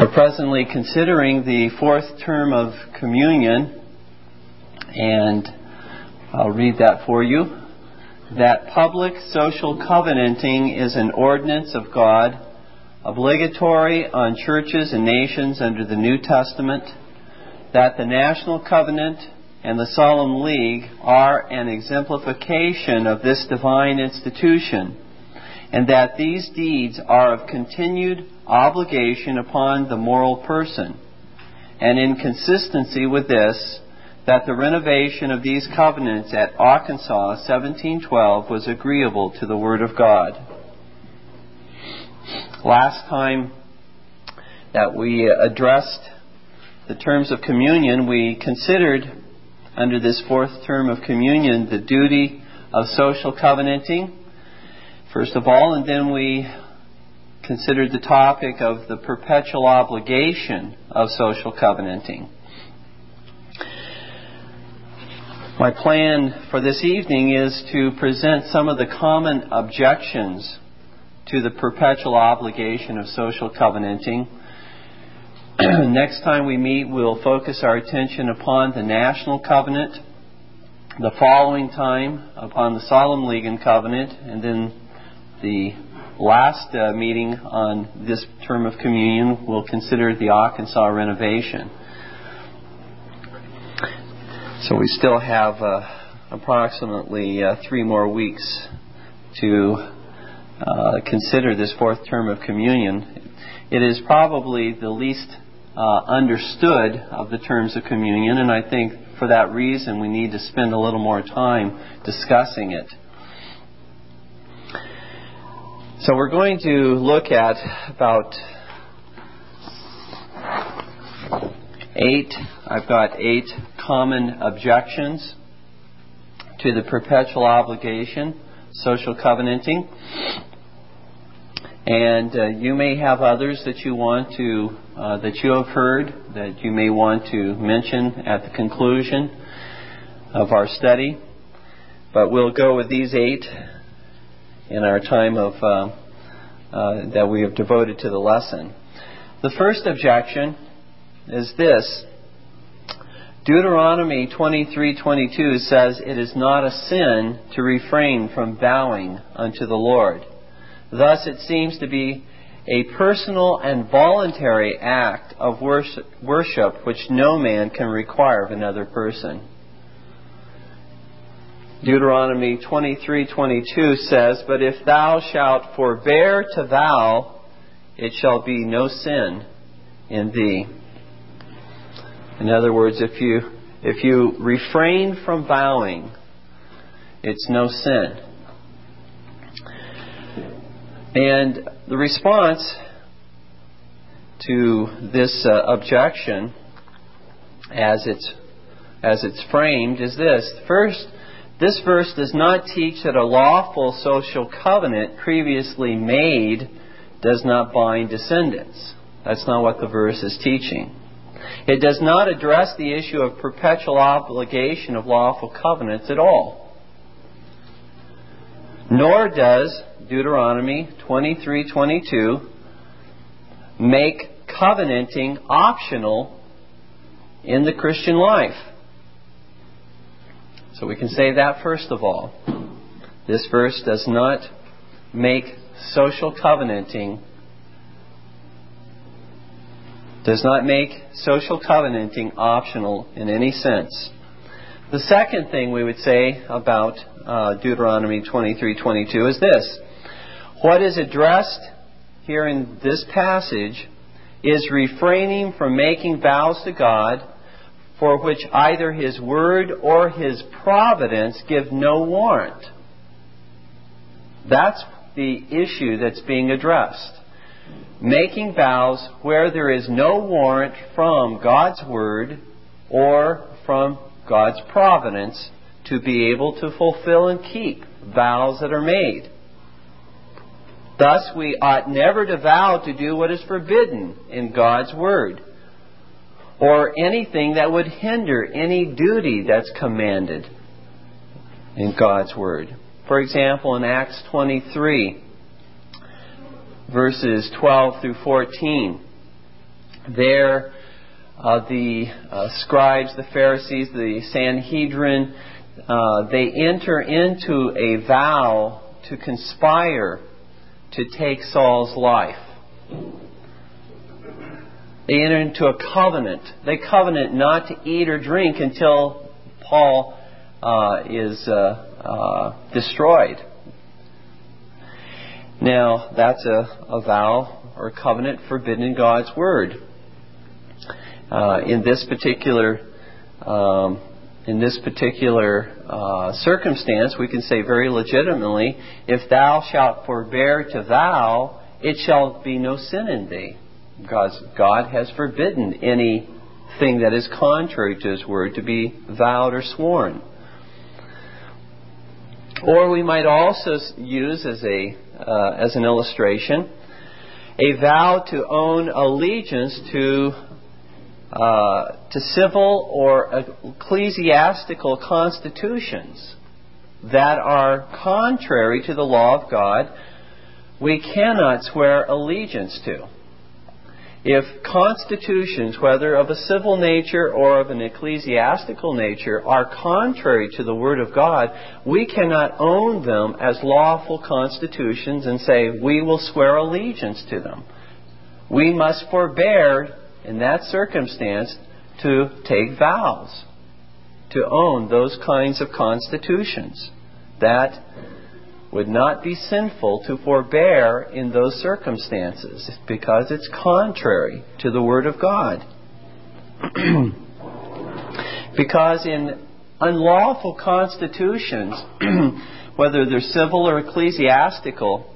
We're presently considering the fourth term of communion, and I'll read that for you. That public social covenanting is an ordinance of God, obligatory on churches and nations under the New Testament, that the national covenant and the solemn league are an exemplification of this divine institution, and that these deeds are of continued obligation upon the moral person. And in consistency with this, that the renovation of these covenants at Auchensaugh 1712 was agreeable to the Word of God. Last time that we addressed the terms of communion, we considered under this fourth term of communion the duty of social covenanting, first of all, and then we considered the topic of the perpetual obligation of social covenanting. My plan for this evening is to present some of the common objections to the perpetual obligation of social covenanting. Next time we meet, we'll focus our attention upon the national covenant, the following time upon the solemn league and covenant, and then the last uh, meeting on this term of communion, we'll consider the Auchensaugh renovation. So we still have uh, approximately uh, three more weeks to uh, consider this fourth term of communion. It is probably the least uh, understood of the terms of communion, and I think for that reason we need to spend a little more time discussing it. So we're going to look at about eight, I've got eight common objections to the perpetual obligation, social covenanting. And uh, you may have others that you want to, uh, that you have heard, that you may want to mention at the conclusion of our study. But we'll go with these eight in our time of uh, uh, that we have devoted to the lesson. The first objection is this. Deuteronomy 23:22 says it is not a sin to refrain from bowing unto the Lord. Thus it seems to be a personal and voluntary act of worship which no man can require of another person. Deuteronomy 23:22 says, "But if thou shalt forbear to vow, it shall be no sin in thee." In other words, if you if you refrain from vowing, it's no sin. And the response to this uh, objection, as it's as it's framed, is this: first, this verse does not teach that a lawful social covenant previously made does not bind descendants. That's not what the verse is teaching. It does not address the issue of perpetual obligation of lawful covenants at all. Nor does Deuteronomy 23:22 make covenanting optional in the Christian life. So we can say that first of all. This verse does not make social covenanting does not make social covenanting optional in any sense. The second thing we would say about uh, Deuteronomy 23:22 is this: what is addressed here in this passage is refraining from making vows to God for which either his word or his providence give no warrant. That's the issue that's being addressed. Making vows where there is no warrant from God's word or from God's providence to be able to fulfill and keep vows that are made. Thus, we ought never to vow to do what is forbidden in God's word or anything that would hinder any duty that's commanded in God's Word. For example, in Acts 23, verses 12 through 14, there, uh, the uh, scribes, the Pharisees, the Sanhedrin, uh, they enter into a vow to conspire to take Saul's life. They enter into a covenant. They covenant not to eat or drink until Paul uh, is uh, uh, destroyed. Now, that's a, a vow or covenant forbidden in God's Word. Uh, in this particular um, in this particular uh, circumstance, we can say very legitimately, if thou shalt forbear to vow, it shall be no sin in thee. Because God has forbidden anything that is contrary to His word to be vowed or sworn. Or we might also use as a uh, as an illustration a vow to own allegiance to uh, to civil or ecclesiastical constitutions that are contrary to the law of God, we cannot swear allegiance to. If constitutions, whether of a civil nature or of an ecclesiastical nature, are contrary to the Word of God, we cannot own them as lawful constitutions and say we will swear allegiance to them. We must forbear in that circumstance to take vows, to own those kinds of constitutions. That would not be sinful to forbear in those circumstances because it's contrary to the Word of God. because in unlawful constitutions, whether they're civil or ecclesiastical,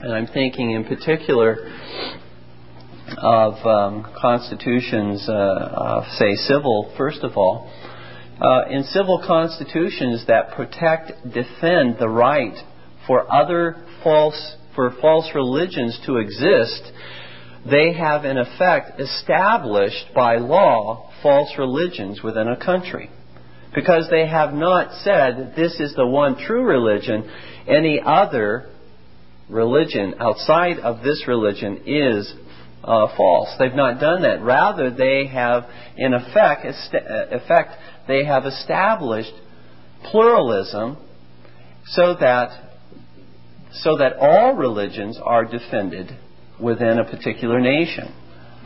and I'm thinking in particular of um, constitutions, uh, uh, say civil, first of all, uh, in civil constitutions that protect, defend the right for other false, for false religions to exist, they have in effect established by law false religions within a country. Because they have not said this is the one true religion, any other religion outside of this religion is uh, false. They've not done that. Rather, they have, in effect, est- uh, effect, they have established pluralism so that so that all religions are defended within a particular nation.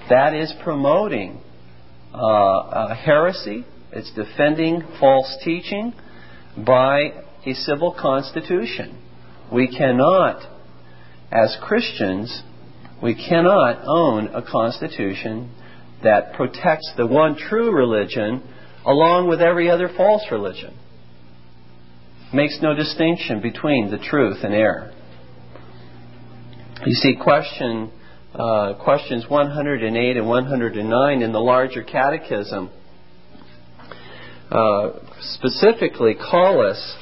That is promoting uh, heresy. It's defending false teaching by a civil constitution. We cannot, as Christians, we cannot own a constitution that protects the one true religion along with every other false religion. Makes no distinction between the truth and error. You see, question, uh, questions 108 and 109 in the larger catechism uh, specifically call us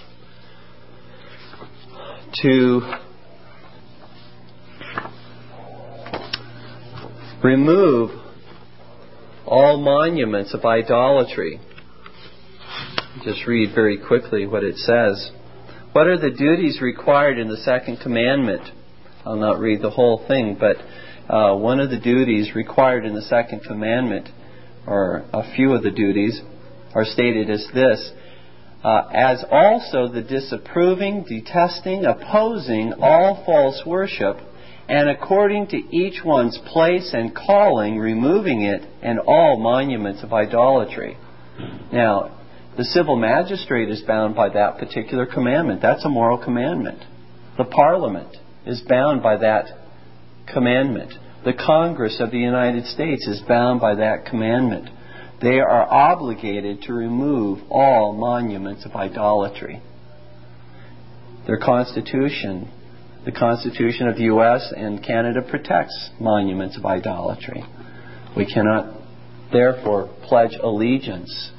to Remove all monuments of idolatry. Just read very quickly what it says. What are the duties required in the second commandment? I'll not read the whole thing, but uh, one of the duties required in the second commandment, or a few of the duties, are stated as this uh, as also the disapproving, detesting, opposing all false worship and according to each one's place and calling, removing it and all monuments of idolatry. Now, the civil magistrate is bound by that particular commandment. That's a moral commandment. The parliament is bound by that commandment. The Congress of the United States is bound by that commandment. They are obligated to remove all monuments of idolatry. Their Constitution the Constitution of the U.S. and Canada protects monuments of idolatry. We cannot, therefore, pledge allegiance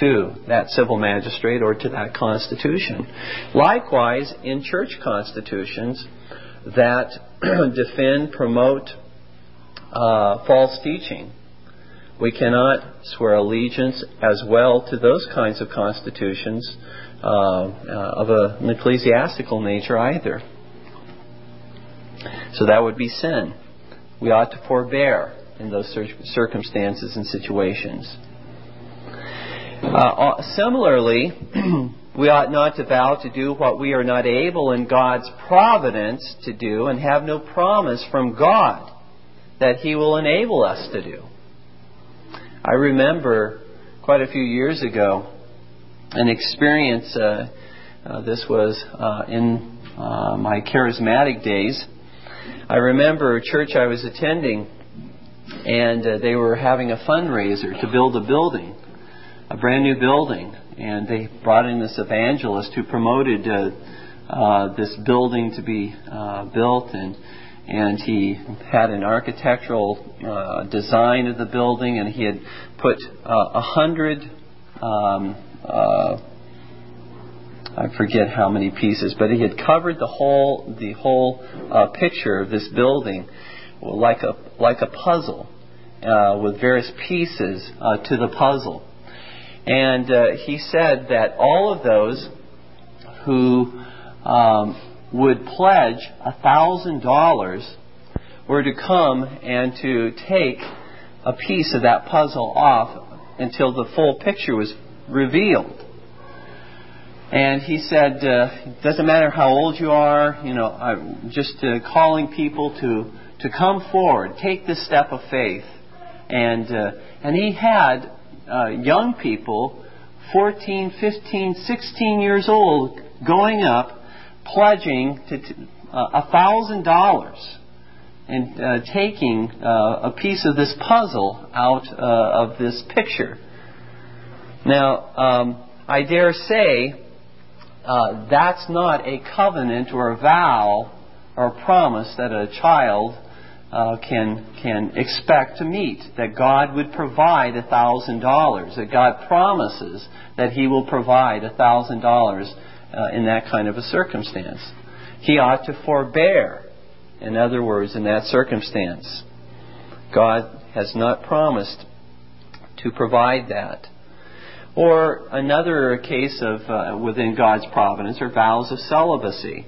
to that civil magistrate or to that Constitution. Likewise, in church constitutions that defend, promote uh, false teaching, we cannot swear allegiance as well to those kinds of constitutions uh, uh, of an ecclesiastical nature either. So that would be sin. We ought to forbear in those circumstances and situations. Uh, similarly, we ought not to vow to do what we are not able in God's providence to do and have no promise from God that He will enable us to do. I remember quite a few years ago an experience. Uh, uh, this was uh, in uh, my charismatic days. I remember a church I was attending, and uh, they were having a fundraiser to build a building a brand new building, and they brought in this evangelist who promoted uh, uh, this building to be uh, built, and and he had an architectural uh, design of the building, and he had put uh, a hundred. Um, uh, I forget how many pieces, but he had covered the whole the whole uh, picture of this building like a like a puzzle uh, with various pieces uh, to the puzzle. And uh, he said that all of those who um, would pledge $1,000 were to come and to take a piece of that puzzle off until the full picture was revealed. And he said, uh, it doesn't matter how old you are, you know, I'm just uh, calling people to, to come forward, take this step of faith. And, uh, and he had uh, young people, 14, 15, 16 years old, going up, pledging to uh, a thousand dollars and uh, taking uh, a piece of this puzzle out uh, of this picture. Now, um, I dare say uh, that's not a covenant or a vow or a promise that a child uh, can can expect to meet. That God would provide a thousand dollars. That God promises that He will provide a thousand dollars uh, in that kind of a circumstance. He ought to forbear. In other words, in that circumstance, God has not promised to provide that. Or another case of uh, within God's providence are vows of celibacy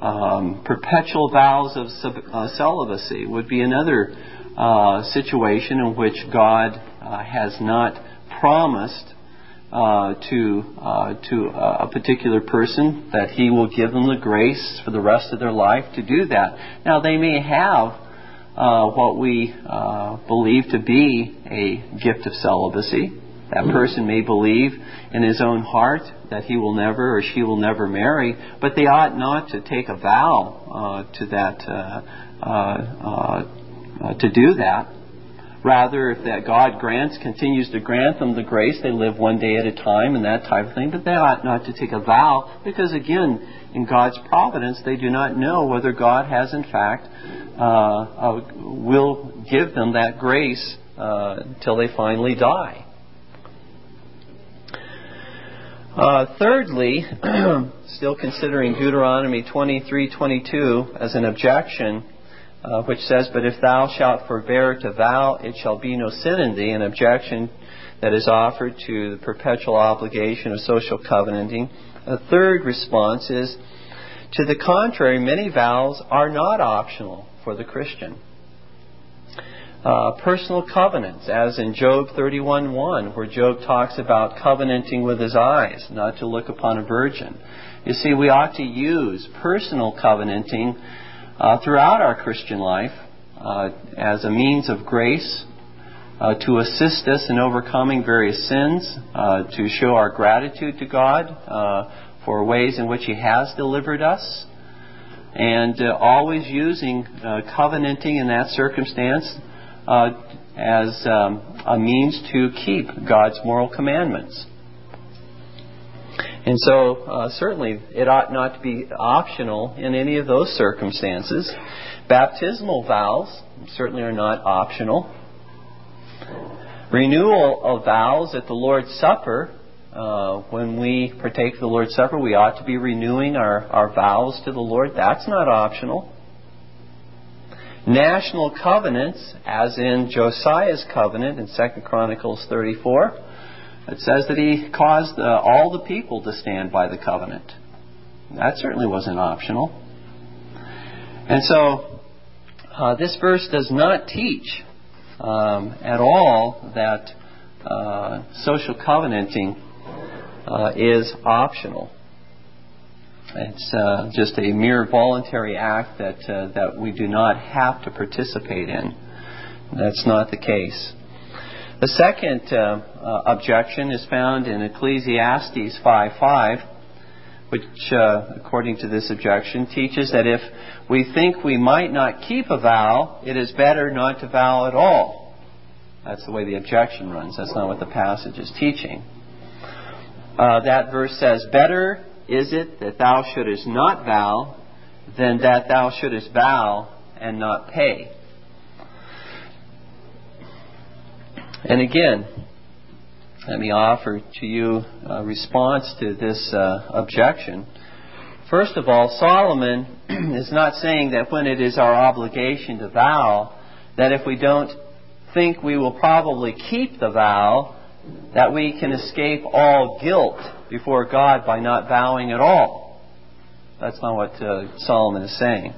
um, perpetual vows of sub, uh, celibacy would be another uh, situation in which God uh, has not promised uh, to uh, to a particular person that He will give them the grace for the rest of their life to do that. Now they may have uh, what we believe to be a gift of celibacy. That person may believe in his own heart that he will never or she will never marry, but they ought not to take a vow uh, to that uh, uh, uh, to do that. Rather, if that God grants continues to grant them the grace, they live one day at a time and that type of thing. But they ought not to take a vow because, again, in God's providence, they do not know whether God has, in fact, uh, will give them that grace until they finally die. Uh, thirdly, still considering Deuteronomy 23:22 as an objection, uh, which says, "But if thou shalt forbear to vow, it shall be no sin in thee." An objection that is offered to the perpetual obligation of social covenanting. A third response is, to the contrary, many vows are not optional for the Christian uh, personal covenants, as in Job 31:1, where Job talks about covenanting with his eyes, not to look upon a virgin. You see, we ought to use personal covenanting uh, throughout our Christian life uh, as a means of grace uh, to assist us in overcoming various sins, uh, to show our gratitude to God uh, for ways in which He has delivered us. And always using covenanting in that circumstance uh, as um, a means to keep God's moral commandments. And so, uh, certainly, it ought not to be optional in any of those circumstances. Baptismal vows certainly are not optional. Renewal of vows at the Lord's Supper, uh, when we partake of the Lord's Supper, we ought to be renewing our, our vows to the Lord. That's not optional national covenants, as in Josiah's covenant in 2 Chronicles 34. It says that he caused uh, all the people to stand by the covenant. That certainly wasn't optional. And so, uh, this verse does not teach um, at all that uh, social covenanting uh, is optional. It's uh, just a mere voluntary act that uh, that we do not have to participate in. That's not the case. The second uh, uh objection is found in Ecclesiastes 5:5, which, uh, according to this objection, teaches that if we think we might not keep a vow, it is better not to vow at all. That's the way the objection runs. That's not what the passage is teaching. Uh, that verse says, Better is it that thou shouldest not vow than that thou shouldest vow and not pay. And again, let me offer to you a response to this uh, objection. First of all, Solomon is not saying that when it is our obligation to vow, that if we don't think we will probably keep the vow, that we can escape all guilt before God by not bowing at all. That's not what uh, Solomon is saying.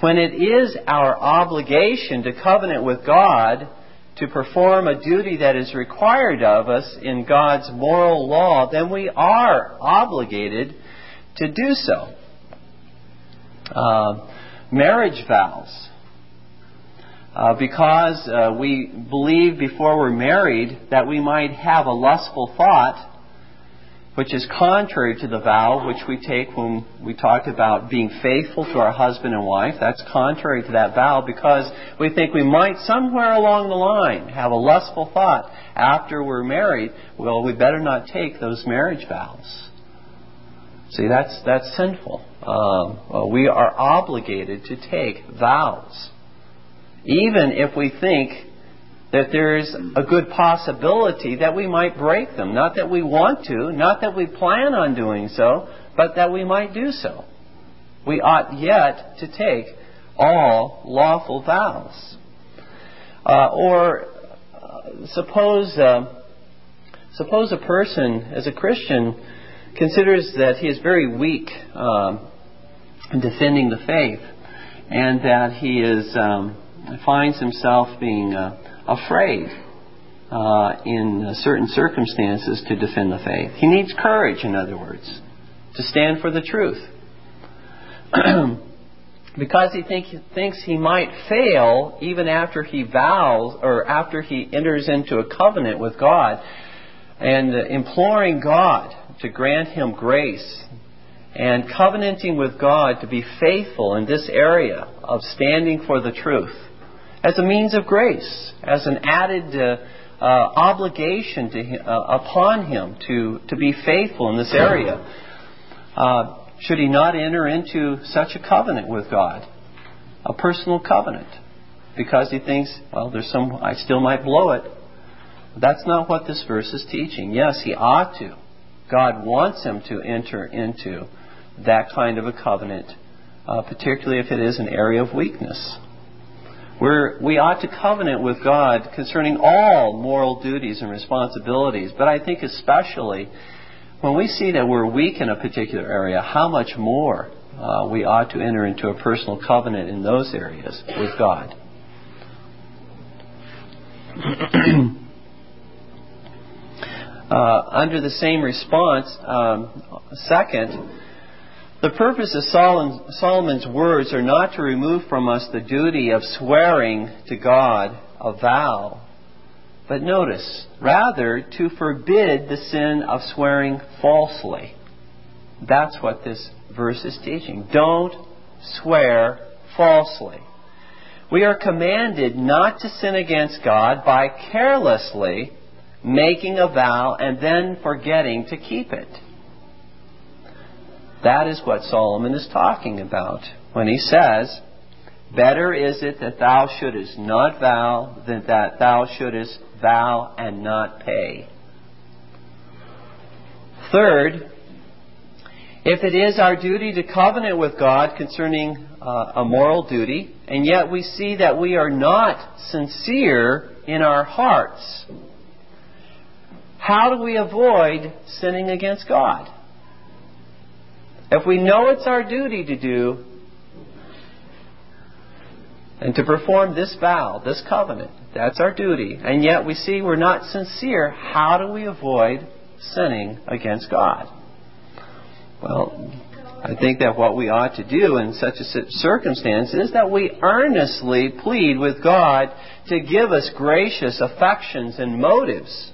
When it is our obligation to covenant with God to perform a duty that is required of us in God's moral law, then we are obligated to do so. Uh, marriage vows uh, because uh, we believe before we're married that we might have a lustful thought, which is contrary to the vow which we take when we talk about being faithful to our husband and wife. That's contrary to that vow because we think we might somewhere along the line have a lustful thought after we're married. Well, we better not take those marriage vows. See, that's that's sinful. Um, well, we are obligated to take vows even if we think that there's a good possibility that we might break them. Not that we want to, not that we plan on doing so, but that we might do so. We ought yet to take all lawful vows. Uh, or uh, suppose uh, suppose a person, as a Christian, considers that he is very weak um, in defending the faith, and that he is um, finds himself being uh, afraid uh, in certain circumstances to defend the faith. He needs courage, in other words, to stand for the truth. because he think, thinks he might fail even after he vows or after he enters into a covenant with God and uh, imploring God to grant him grace and covenanting with God to be faithful in this area of standing for the truth as a means of grace, as an added uh, uh, obligation to uh, upon him to, to be faithful in this area. Uh, should he not enter into such a covenant with God, a personal covenant, because he thinks, well, there's some, I still might blow it. That's not what this verse is teaching. Yes, he ought to. God wants him to enter into that kind of a covenant, uh, particularly if it is an area of weakness. We ought to covenant with God concerning all moral duties and responsibilities, but I think especially when we see that we're weak in a particular area, how much more uh, we ought to enter into a personal covenant in those areas with God. uh, under the same response, um, second, the purpose of Solomon's words are not to remove from us the duty of swearing to God a vow, but notice, rather to forbid the sin of swearing falsely. That's what this verse is teaching. Don't swear falsely. We are commanded not to sin against God by carelessly making a vow and then forgetting to keep it. That is what Solomon is talking about when he says, Better is it that thou shouldest not vow than that thou shouldest vow and not pay. Third, if it is our duty to covenant with God concerning uh, a moral duty, and yet we see that we are not sincere in our hearts, how do we avoid sinning against God? If we know it's our duty to do, and to perform this vow, this covenant. That's our duty. And yet we see we're not sincere. How do we avoid sinning against God? Well, I think that what we ought to do in such a circumstance is that we earnestly plead with God to give us gracious affections and motives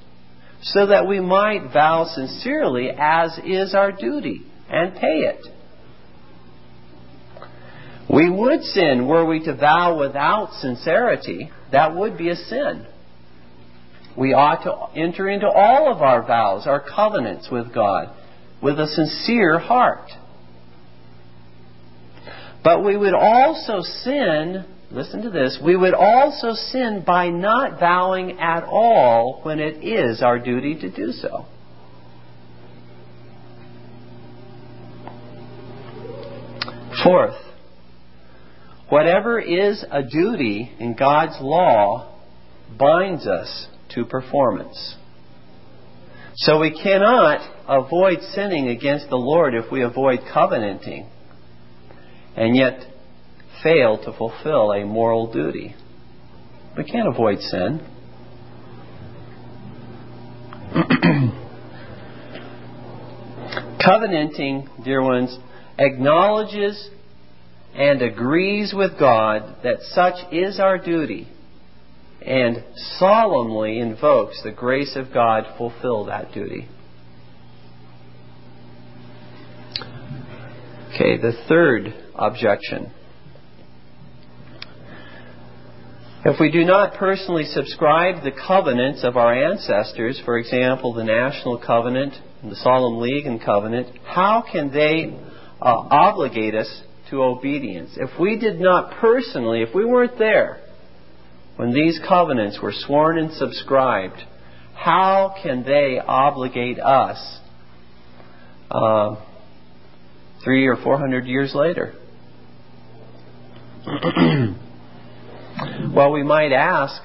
so that we might vow sincerely as is our duty and pay it. We would sin were we to vow without sincerity. That would be a sin. We ought to enter into all of our vows, our covenants with God, with a sincere heart. But we would also sin, listen to this, we would also sin by not vowing at all when it is our duty to do so. Fourth, Whatever is a duty in God's law binds us to performance. So we cannot avoid sinning against the Lord if we avoid covenanting and yet fail to fulfill a moral duty. We can't avoid sin. Covenanting, dear ones, acknowledges and agrees with God that such is our duty and solemnly invokes the grace of God to fulfill that duty. Okay, the third objection. If we do not personally subscribe the covenants of our ancestors, for example, the National Covenant, the Solemn League and Covenant, how can they uh, obligate us to obedience. If we did not personally, if we weren't there when these covenants were sworn and subscribed, how can they obligate us uh, three or four hundred years later? well, we might ask,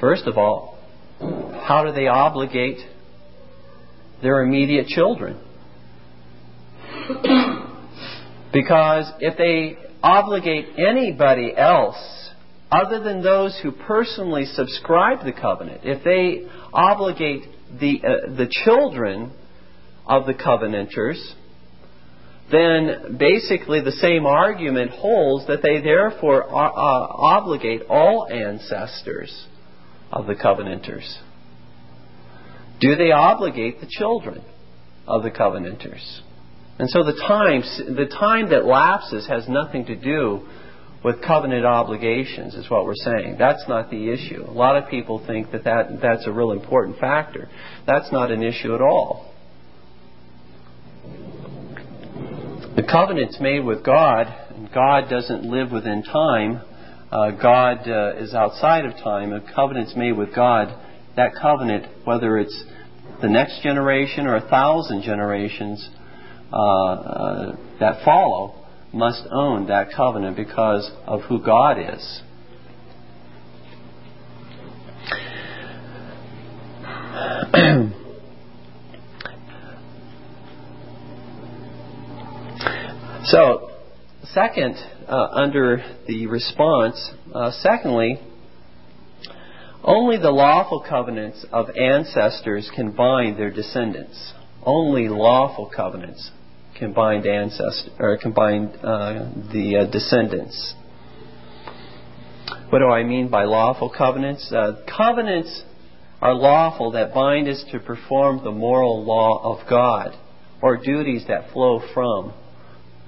first of all, how do they obligate their immediate children? Because if they obligate anybody else other than those who personally subscribe the covenant, if they obligate the, uh, the children of the covenanters, then basically the same argument holds that they therefore uh, uh, obligate all ancestors of the covenanters. Do they obligate the children of the covenanters? And so the time, the time that lapses has nothing to do with covenant obligations, is what we're saying. That's not the issue. A lot of people think that, that that's a real important factor. That's not an issue at all. The covenant's made with God, and God doesn't live within time. Uh, God uh, is outside of time. A covenant's made with God. That covenant, whether it's the next generation or a thousand generations, uh, uh, that follow must own that covenant because of who God is. so, second, uh, under the response, uh, secondly, only the lawful covenants of ancestors can bind their descendants. Only lawful covenants combined ancestors or combined uh, the uh, descendants. What do I mean by lawful covenants? Uh, covenants are lawful that bind us to perform the moral law of God or duties that flow from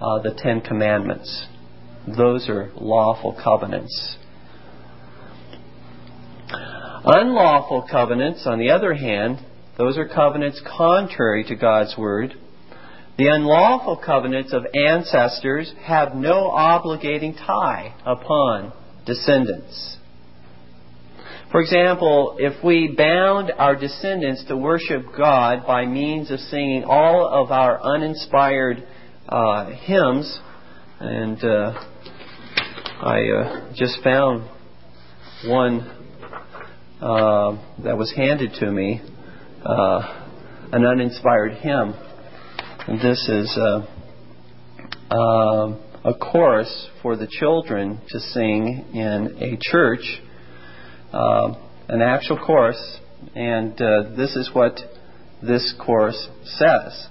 uh, the Ten Commandments. Those are lawful covenants. Unlawful covenants, on the other hand, those are covenants contrary to God's Word the unlawful covenants of ancestors have no obligating tie upon descendants. For example, if we bound our descendants to worship God by means of singing all of our uninspired uh, hymns, and uh, I uh, just found one uh, that was handed to me, uh, an uninspired hymn this is uh, uh, a chorus for the children to sing in a church, uh, an actual chorus, and uh, this is what this chorus says.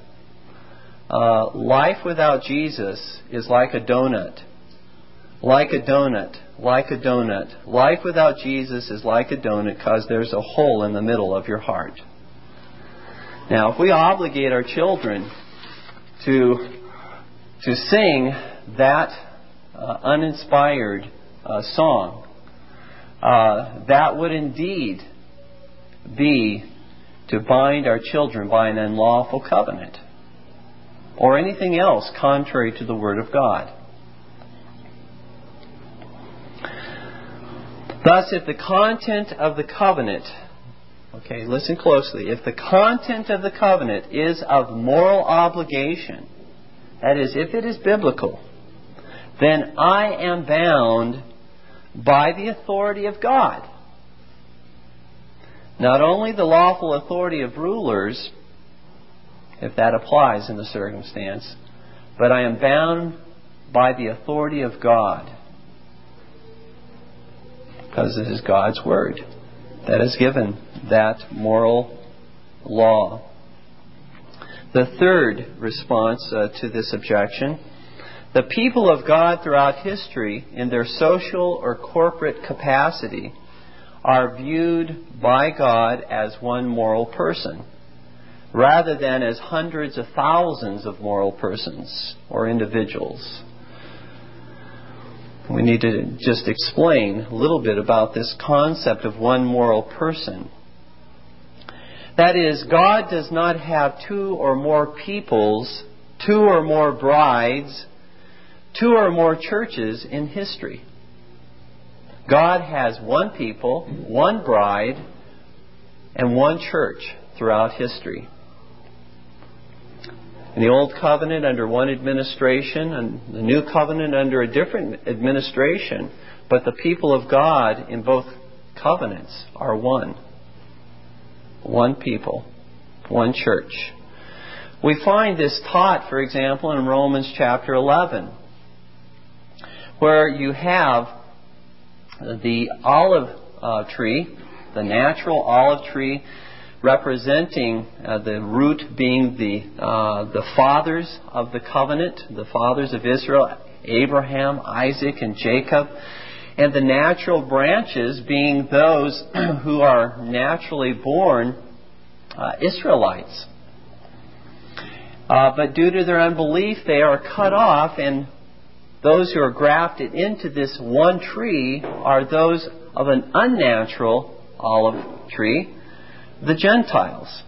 Uh, life without Jesus is like a donut. Like a donut. Like a donut. Life without Jesus is like a donut because there's a hole in the middle of your heart. Now, if we obligate our children to to sing that uh, uninspired uh, song, uh, that would indeed be to bind our children by an unlawful covenant or anything else contrary to the Word of God. Thus, if the content of the covenant, okay, listen closely, if the content of the covenant is of moral obligation, that is, if it is biblical, then I am bound by the authority of God. Not only the lawful authority of rulers, if that applies in the circumstance, but I am bound by the authority of God. Because it is God's Word that is given that moral law. The third response uh, to this objection the people of God throughout history, in their social or corporate capacity, are viewed by God as one moral person, rather than as hundreds of thousands of moral persons or individuals. We need to just explain a little bit about this concept of one moral person. That is, God does not have two or more peoples, two or more brides, two or more churches in history. God has one people, one bride, and one church throughout history. In the Old Covenant under one administration, and the New Covenant under a different administration, but the people of God in both covenants are one. One people, one church. We find this taught, for example, in Romans chapter 11 where you have the olive uh, tree, the natural olive tree, representing uh, the root being the uh, the fathers of the covenant, the fathers of Israel, Abraham, Isaac, and Jacob, and the natural branches being those who are naturally born uh, Israelites. Uh, but due to their unbelief, they are cut off and those who are grafted into this one tree are those of an unnatural olive tree, the Gentiles.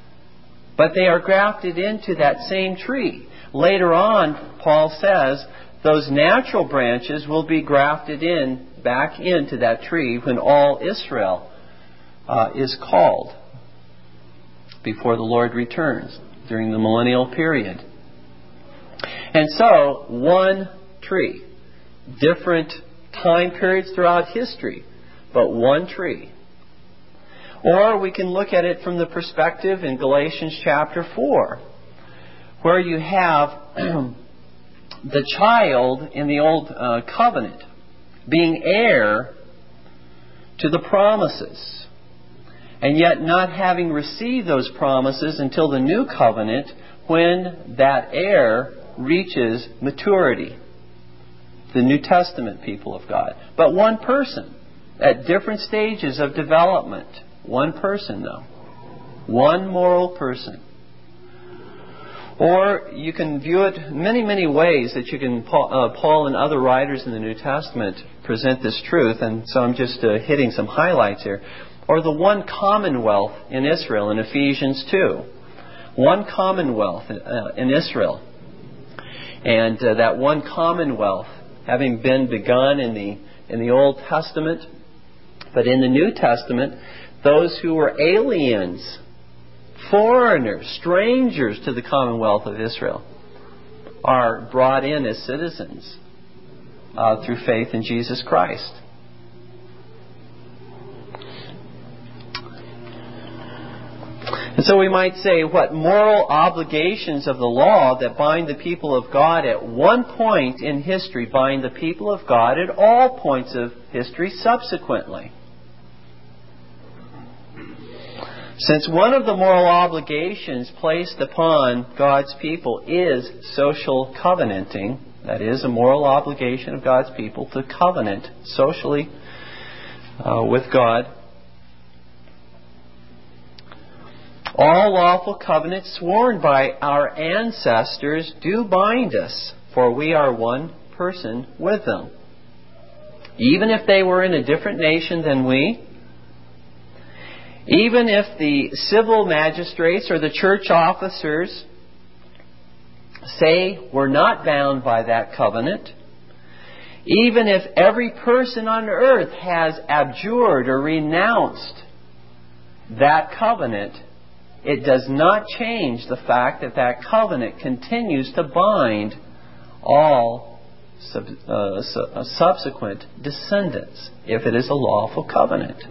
But they are grafted into that same tree. Later on, Paul says, those natural branches will be grafted in back into that tree when all Israel uh, is called before the Lord returns during the millennial period. And so, one tree. Different time periods throughout history, but one tree. Or we can look at it from the perspective in Galatians chapter 4, where you have the child in the Old uh, Covenant being heir to the promises, and yet not having received those promises until the New Covenant when that heir reaches maturity the New Testament people of God. But one person at different stages of development. One person, though. One moral person. Or you can view it many, many ways that you can, uh, Paul and other writers in the New Testament present this truth, and so I'm just uh, hitting some highlights here. Or the one commonwealth in Israel in Ephesians 2. One commonwealth uh, in Israel. And uh, that one commonwealth having been begun in the, in the Old Testament. But in the New Testament, those who were aliens, foreigners, strangers to the commonwealth of Israel, are brought in as citizens uh, through faith in Jesus Christ. And so we might say what moral obligations of the law that bind the people of God at one point in history bind the people of God at all points of history subsequently. Since one of the moral obligations placed upon God's people is social covenanting, that is, a moral obligation of God's people to covenant socially uh, with God All lawful covenants sworn by our ancestors do bind us, for we are one person with them. Even if they were in a different nation than we, even if the civil magistrates or the church officers say we're not bound by that covenant, even if every person on earth has abjured or renounced that covenant, it does not change the fact that that covenant continues to bind all sub, uh, su- uh, subsequent descendants if it is a lawful covenant.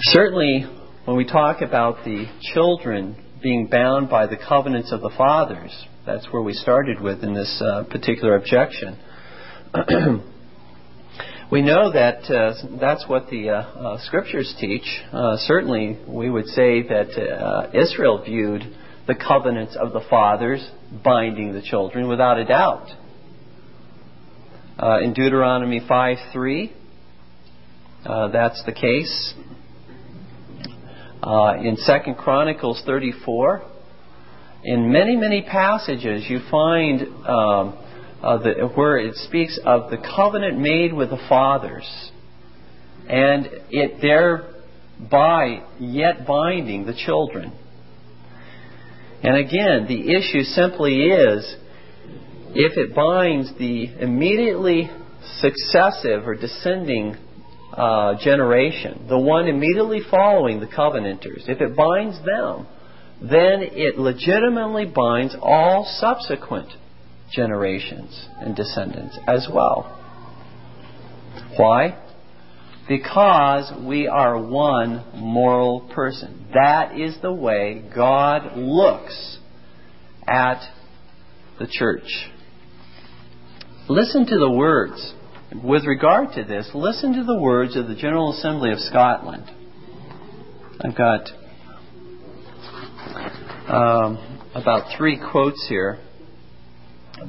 Certainly, when we talk about the children being bound by the covenants of the fathers, that's where we started with in this uh, particular objection. We know that uh, that's what the uh, uh, scriptures teach. Uh, certainly, we would say that uh, Israel viewed the covenants of the fathers binding the children without a doubt. In Deuteronomy 5 3, that's the case. In 2 Chronicles 34, in many, many passages, you find. Um, uh, the, where it speaks of the covenant made with the fathers, and it thereby yet binding the children. And again, the issue simply is if it binds the immediately successive or descending uh, generation, the one immediately following the covenanters, if it binds them, then it legitimately binds all subsequent generations and descendants as well. Why? Because we are one moral person. That is the way God looks at the church. Listen to the words. With regard to this, listen to the words of the General Assembly of Scotland. I've got um, about three quotes here.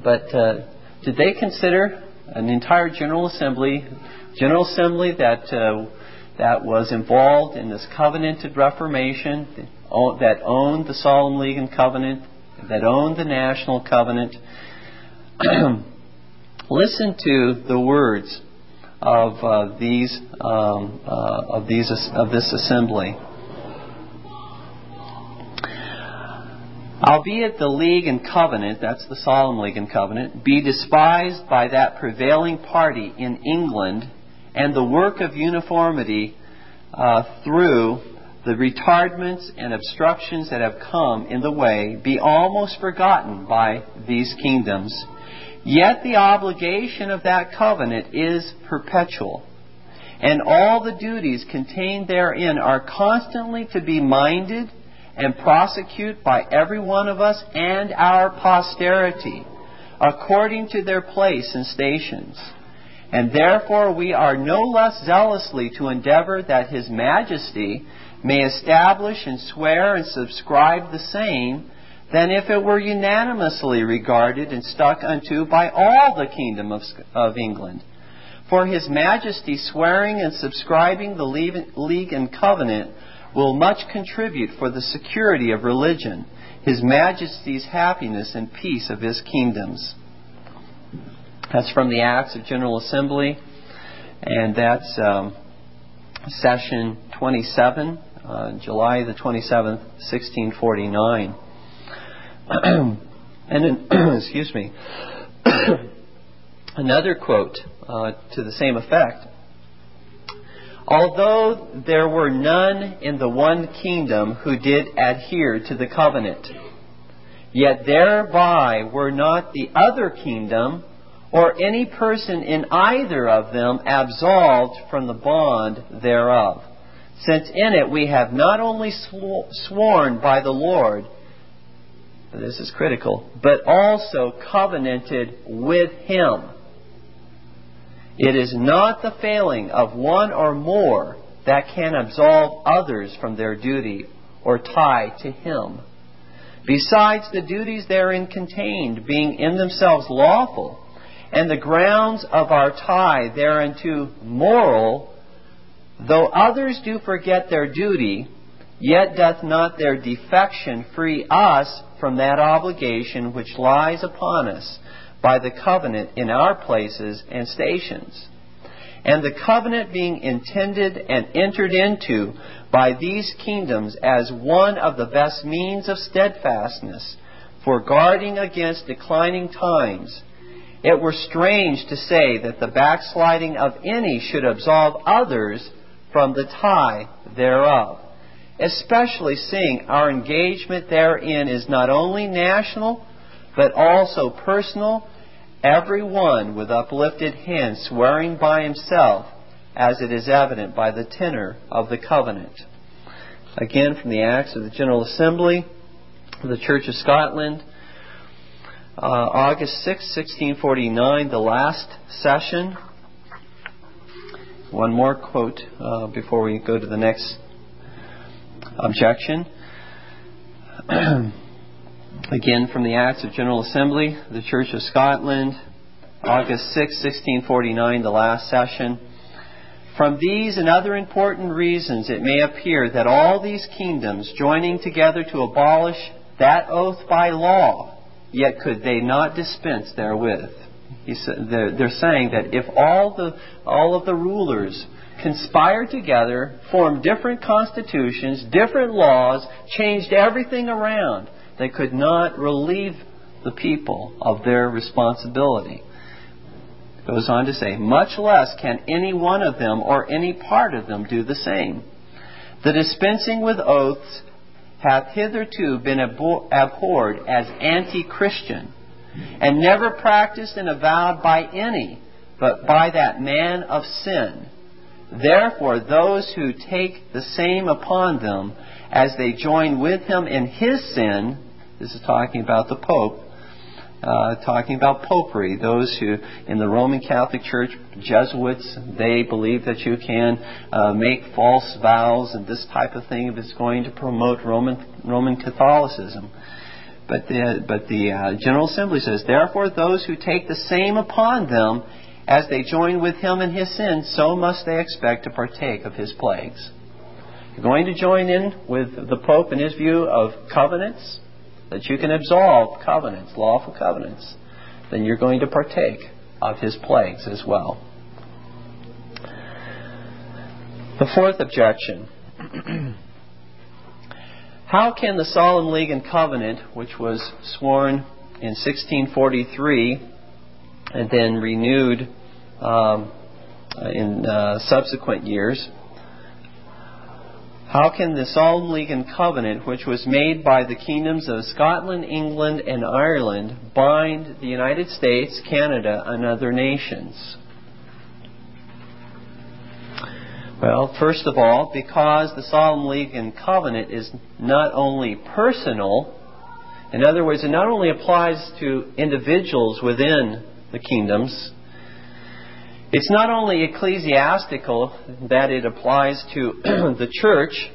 But uh, did they consider an entire General Assembly, General Assembly that uh, that was involved in this covenanted Reformation, that owned the Solemn League and Covenant, that owned the National Covenant? Listen to the words of uh, these um, uh, of these of this assembly. Albeit the league and covenant, that's the solemn league and covenant, be despised by that prevailing party in England, and the work of uniformity uh, through the retardments and obstructions that have come in the way be almost forgotten by these kingdoms. Yet the obligation of that covenant is perpetual, and all the duties contained therein are constantly to be minded and prosecute by every one of us and our posterity, according to their place and stations. And therefore we are no less zealously to endeavor that His Majesty may establish and swear and subscribe the same than if it were unanimously regarded and stuck unto by all the kingdom of, of England. For His Majesty swearing and subscribing the league and covenant will much contribute for the security of religion, His Majesty's happiness and peace of His kingdoms. That's from the Acts of General Assembly, and that's um, session 27, uh, July the 27th, 1649. And excuse me, another quote uh, to the same effect Although there were none in the one kingdom who did adhere to the covenant, yet thereby were not the other kingdom or any person in either of them absolved from the bond thereof. Since in it we have not only sworn by the Lord, this is critical, but also covenanted with Him. It is not the failing of one or more that can absolve others from their duty or tie to Him. Besides the duties therein contained being in themselves lawful, and the grounds of our tie thereunto moral, though others do forget their duty, yet doth not their defection free us from that obligation which lies upon us by the covenant in our places and stations. And the covenant being intended and entered into by these kingdoms as one of the best means of steadfastness for guarding against declining times, it were strange to say that the backsliding of any should absolve others from the tie thereof, especially seeing our engagement therein is not only national, but also personal, every one with uplifted hand swearing by himself, as it is evident by the tenor of the covenant. Again, from the Acts of the General Assembly of the Church of Scotland, uh, August 6, 1649, the last session. One more quote uh, before we go to the next objection. Again, from the Acts of General Assembly, the Church of Scotland, August 6, 1649, the last session. From these and other important reasons, it may appear that all these kingdoms, joining together to abolish that oath by law, yet could they not dispense therewith. They're, they're saying that if all, the, all of the rulers conspire together, formed different constitutions, different laws, changed everything around, they could not relieve the people of their responsibility. It goes on to say, much less can any one of them or any part of them do the same. The dispensing with oaths hath hitherto been abhorred as anti Christian, and never practiced and avowed by any, but by that man of sin. Therefore, those who take the same upon them, as they join with him in his sin, this is talking about the Pope, uh, talking about popery. Those who, in the Roman Catholic Church, Jesuits, they believe that you can uh, make false vows and this type of thing if it's going to promote Roman Roman Catholicism. But the, but the uh, General Assembly says, therefore, those who take the same upon them as they join with him in his sins, so must they expect to partake of his plagues. You're going to join in with the Pope in his view of covenants that you can absolve covenants, lawful covenants, then you're going to partake of his plagues as well. The fourth objection. How can the Solemn League and Covenant, which was sworn in 1643 and then renewed um, in uh, subsequent years, how can the Solemn League and Covenant, which was made by the kingdoms of Scotland, England, and Ireland, bind the United States, Canada, and other nations? Well, first of all, because the Solemn League and Covenant is not only personal, in other words, it not only applies to individuals within the kingdoms, it's not only ecclesiastical that it applies to the church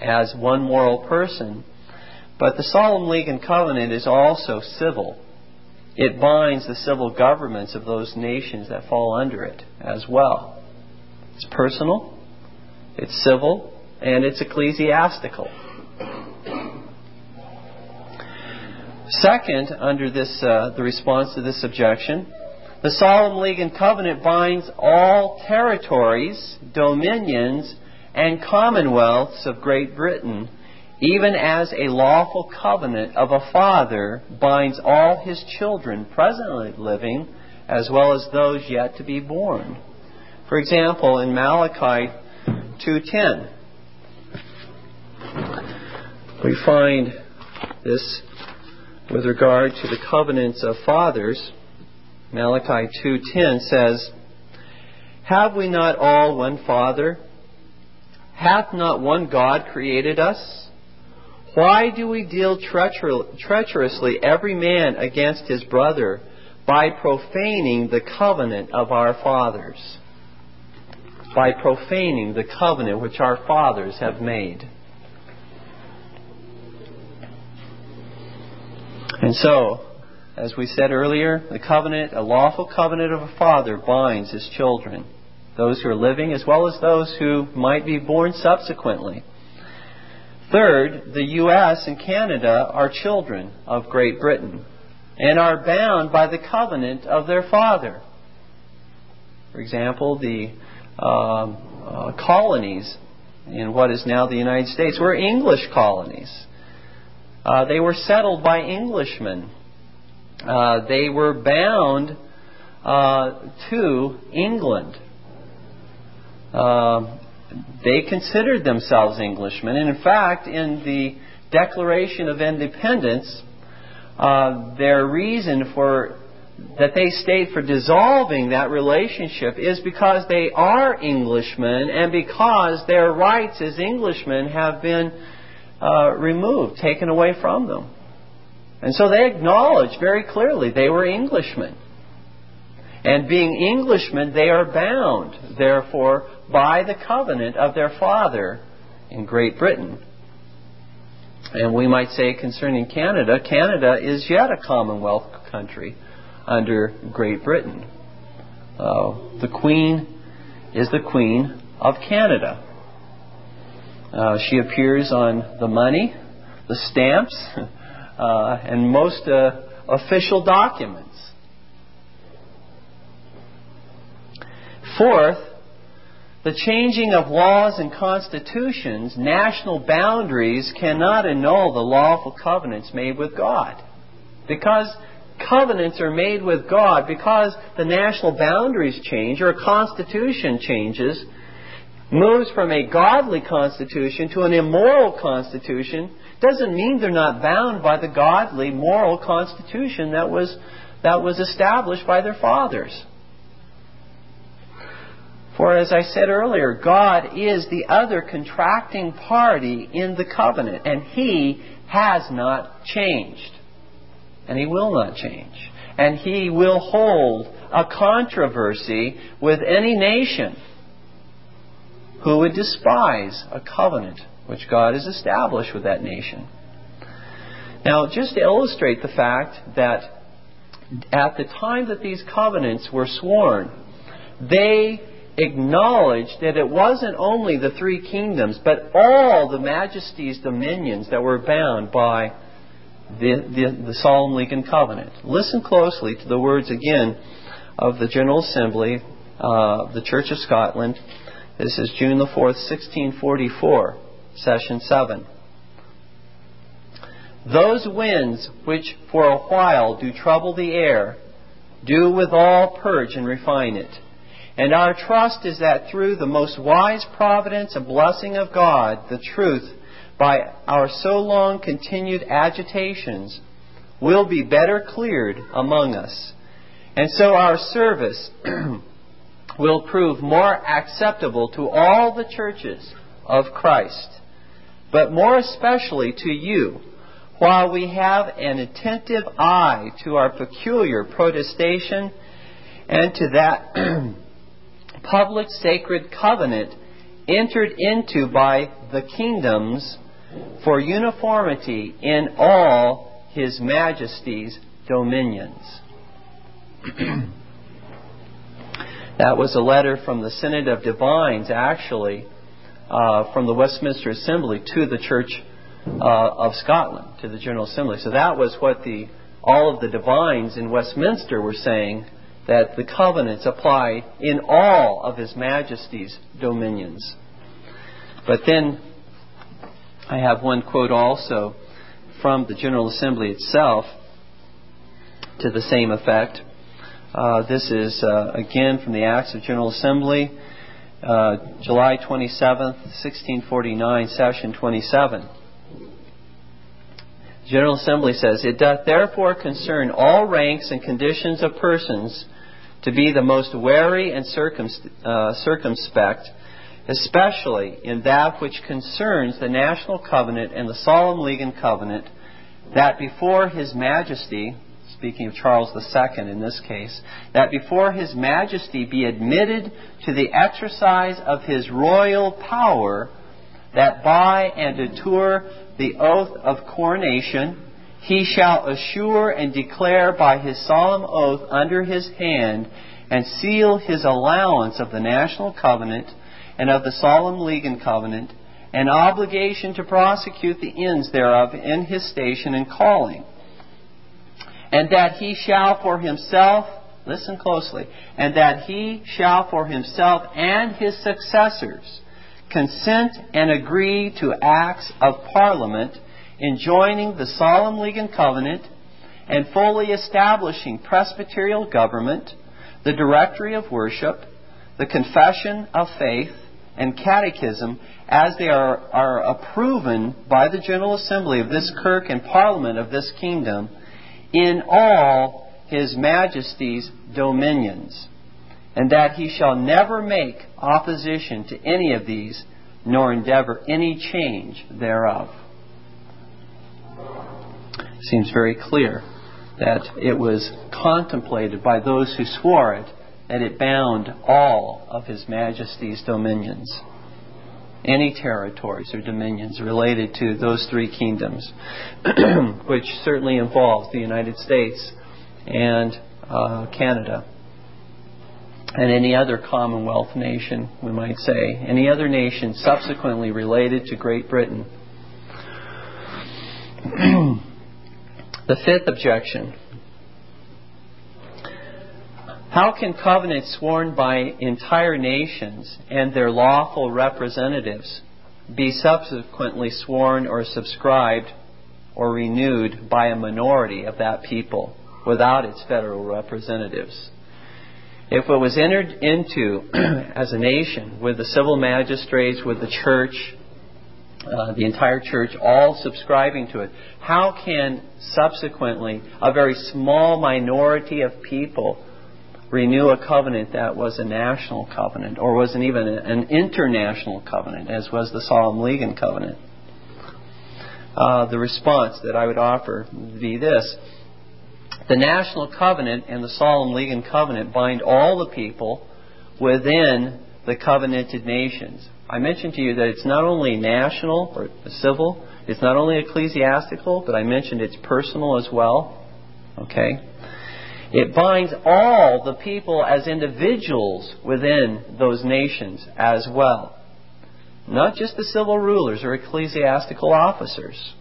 as one moral person, but the Solemn League and Covenant is also civil. It binds the civil governments of those nations that fall under it as well. It's personal, it's civil, and it's ecclesiastical. Second, under this, uh, the response to this objection, the Solemn League and Covenant binds all territories, dominions, and commonwealths of Great Britain, even as a lawful covenant of a father binds all his children presently living, as well as those yet to be born. For example, in Malachi 2:10, we find this with regard to the covenants of fathers. Malachi 2:10 says, "Have we not all one Father? Hath not one God created us? Why do we deal treacherously every man against his brother by profaning the covenant of our fathers?" By profaning the covenant which our fathers have made. And so, as we said earlier, the covenant, a lawful covenant of a father, binds his children, those who are living as well as those who might be born subsequently. Third, the U.S. and Canada are children of Great Britain and are bound by the covenant of their father. For example, the um, uh, colonies in what is now the United States were English colonies. Uh, they were settled by Englishmen uh, they were bound uh, to England. Uh, they considered themselves Englishmen. And in fact, in the Declaration of Independence, uh, their reason for that they state for dissolving that relationship is because they are Englishmen and because their rights as Englishmen have been uh, removed, taken away from them. And so they acknowledge very clearly they were Englishmen. And being Englishmen, they are bound, therefore, by the covenant of their father in Great Britain. And we might say concerning Canada, Canada is yet a Commonwealth country under Great Britain. Uh, the Queen is the Queen of Canada. Uh, she appears on the money, the stamps, uh, and most uh, official documents. Fourth, the changing of laws and constitutions, national boundaries cannot annul the lawful covenants made with God. Because covenants are made with God, because the national boundaries change or a constitution changes, moves from a godly constitution to an immoral constitution, doesn't mean they're not bound by the godly moral constitution that was, that was established by their fathers. For as I said earlier, God is the other contracting party in the covenant, and He has not changed. And He will not change. And He will hold a controversy with any nation who would despise a covenant which God has established with that nation. Now, just to illustrate the fact that at the time that these covenants were sworn, they acknowledged that it wasn't only the three kingdoms, but all the majesty's dominions that were bound by the, the, the Solemn League and Covenant. Listen closely to the words again of the General Assembly uh, of the Church of Scotland. This is June the 4th, 1644 session 7. Those winds which for a while do trouble the air, do withal purge and refine it. And our trust is that through the most wise providence and blessing of God, the truth, by our so long continued agitations, will be better cleared among us. And so our service will prove more acceptable to all the churches of Christ but more especially to you, while we have an attentive eye to our peculiar protestation and to that public sacred covenant entered into by the kingdoms for uniformity in all His Majesty's dominions. that was a letter from the Synod of Divines, actually, uh, from the Westminster Assembly to the Church uh, of Scotland, to the General Assembly. So that was what the all of the divines in Westminster were saying that the covenants apply in all of His Majesty's dominions. But then I have one quote also from the General Assembly itself to the same effect. Uh, this is uh, again from the Acts of General Assembly, uh, July 27th, 1649, session 27. General Assembly says, It doth therefore concern all ranks and conditions of persons to be the most wary and uh, circumspect, especially in that which concerns the national covenant and the solemn league and covenant, that before His Majesty, speaking of Charles II in this case, that before His Majesty be admitted to the exercise of His royal power, that by and attour the oath of coronation, he shall assure and declare by his solemn oath under his hand and seal his allowance of the national covenant and of the solemn league and covenant, an obligation to prosecute the ends thereof in his station and calling. And that he shall for himself, listen closely, and that he shall for himself and his successors consent and agree to acts of Parliament enjoining the solemn league and covenant and fully establishing presbyterial government, the directory of worship, the confession of faith, and catechism as they are, are approven by the General Assembly of this Kirk and Parliament of this kingdom in all His Majesty's dominions, and that he shall never make opposition to any of these, nor endeavor any change thereof. Seems very clear that it was contemplated by those who swore it that it bound all of His Majesty's dominions, any territories or dominions related to those three kingdoms, which certainly involves the United States and uh, Canada. And any other Commonwealth nation, we might say, any other nation subsequently related to Great Britain. the fifth objection how can covenants sworn by entire nations and their lawful representatives be subsequently sworn or subscribed or renewed by a minority of that people without its federal representatives? If it was entered into as a nation with the civil magistrates, with the church, uh, the entire church, all subscribing to it, how can subsequently a very small minority of people renew a covenant that was a national covenant or wasn't even an international covenant, as was the Solemn League and Covenant. Uh, the response that I would offer would be this The National Covenant and the Solemn League and Covenant bind all the people within the covenanted nations. I mentioned to you that it's not only national or civil, it's not only ecclesiastical, but I mentioned it's personal as well. Okay? It binds all the people as individuals within those nations as well. Not just the civil rulers or ecclesiastical officers.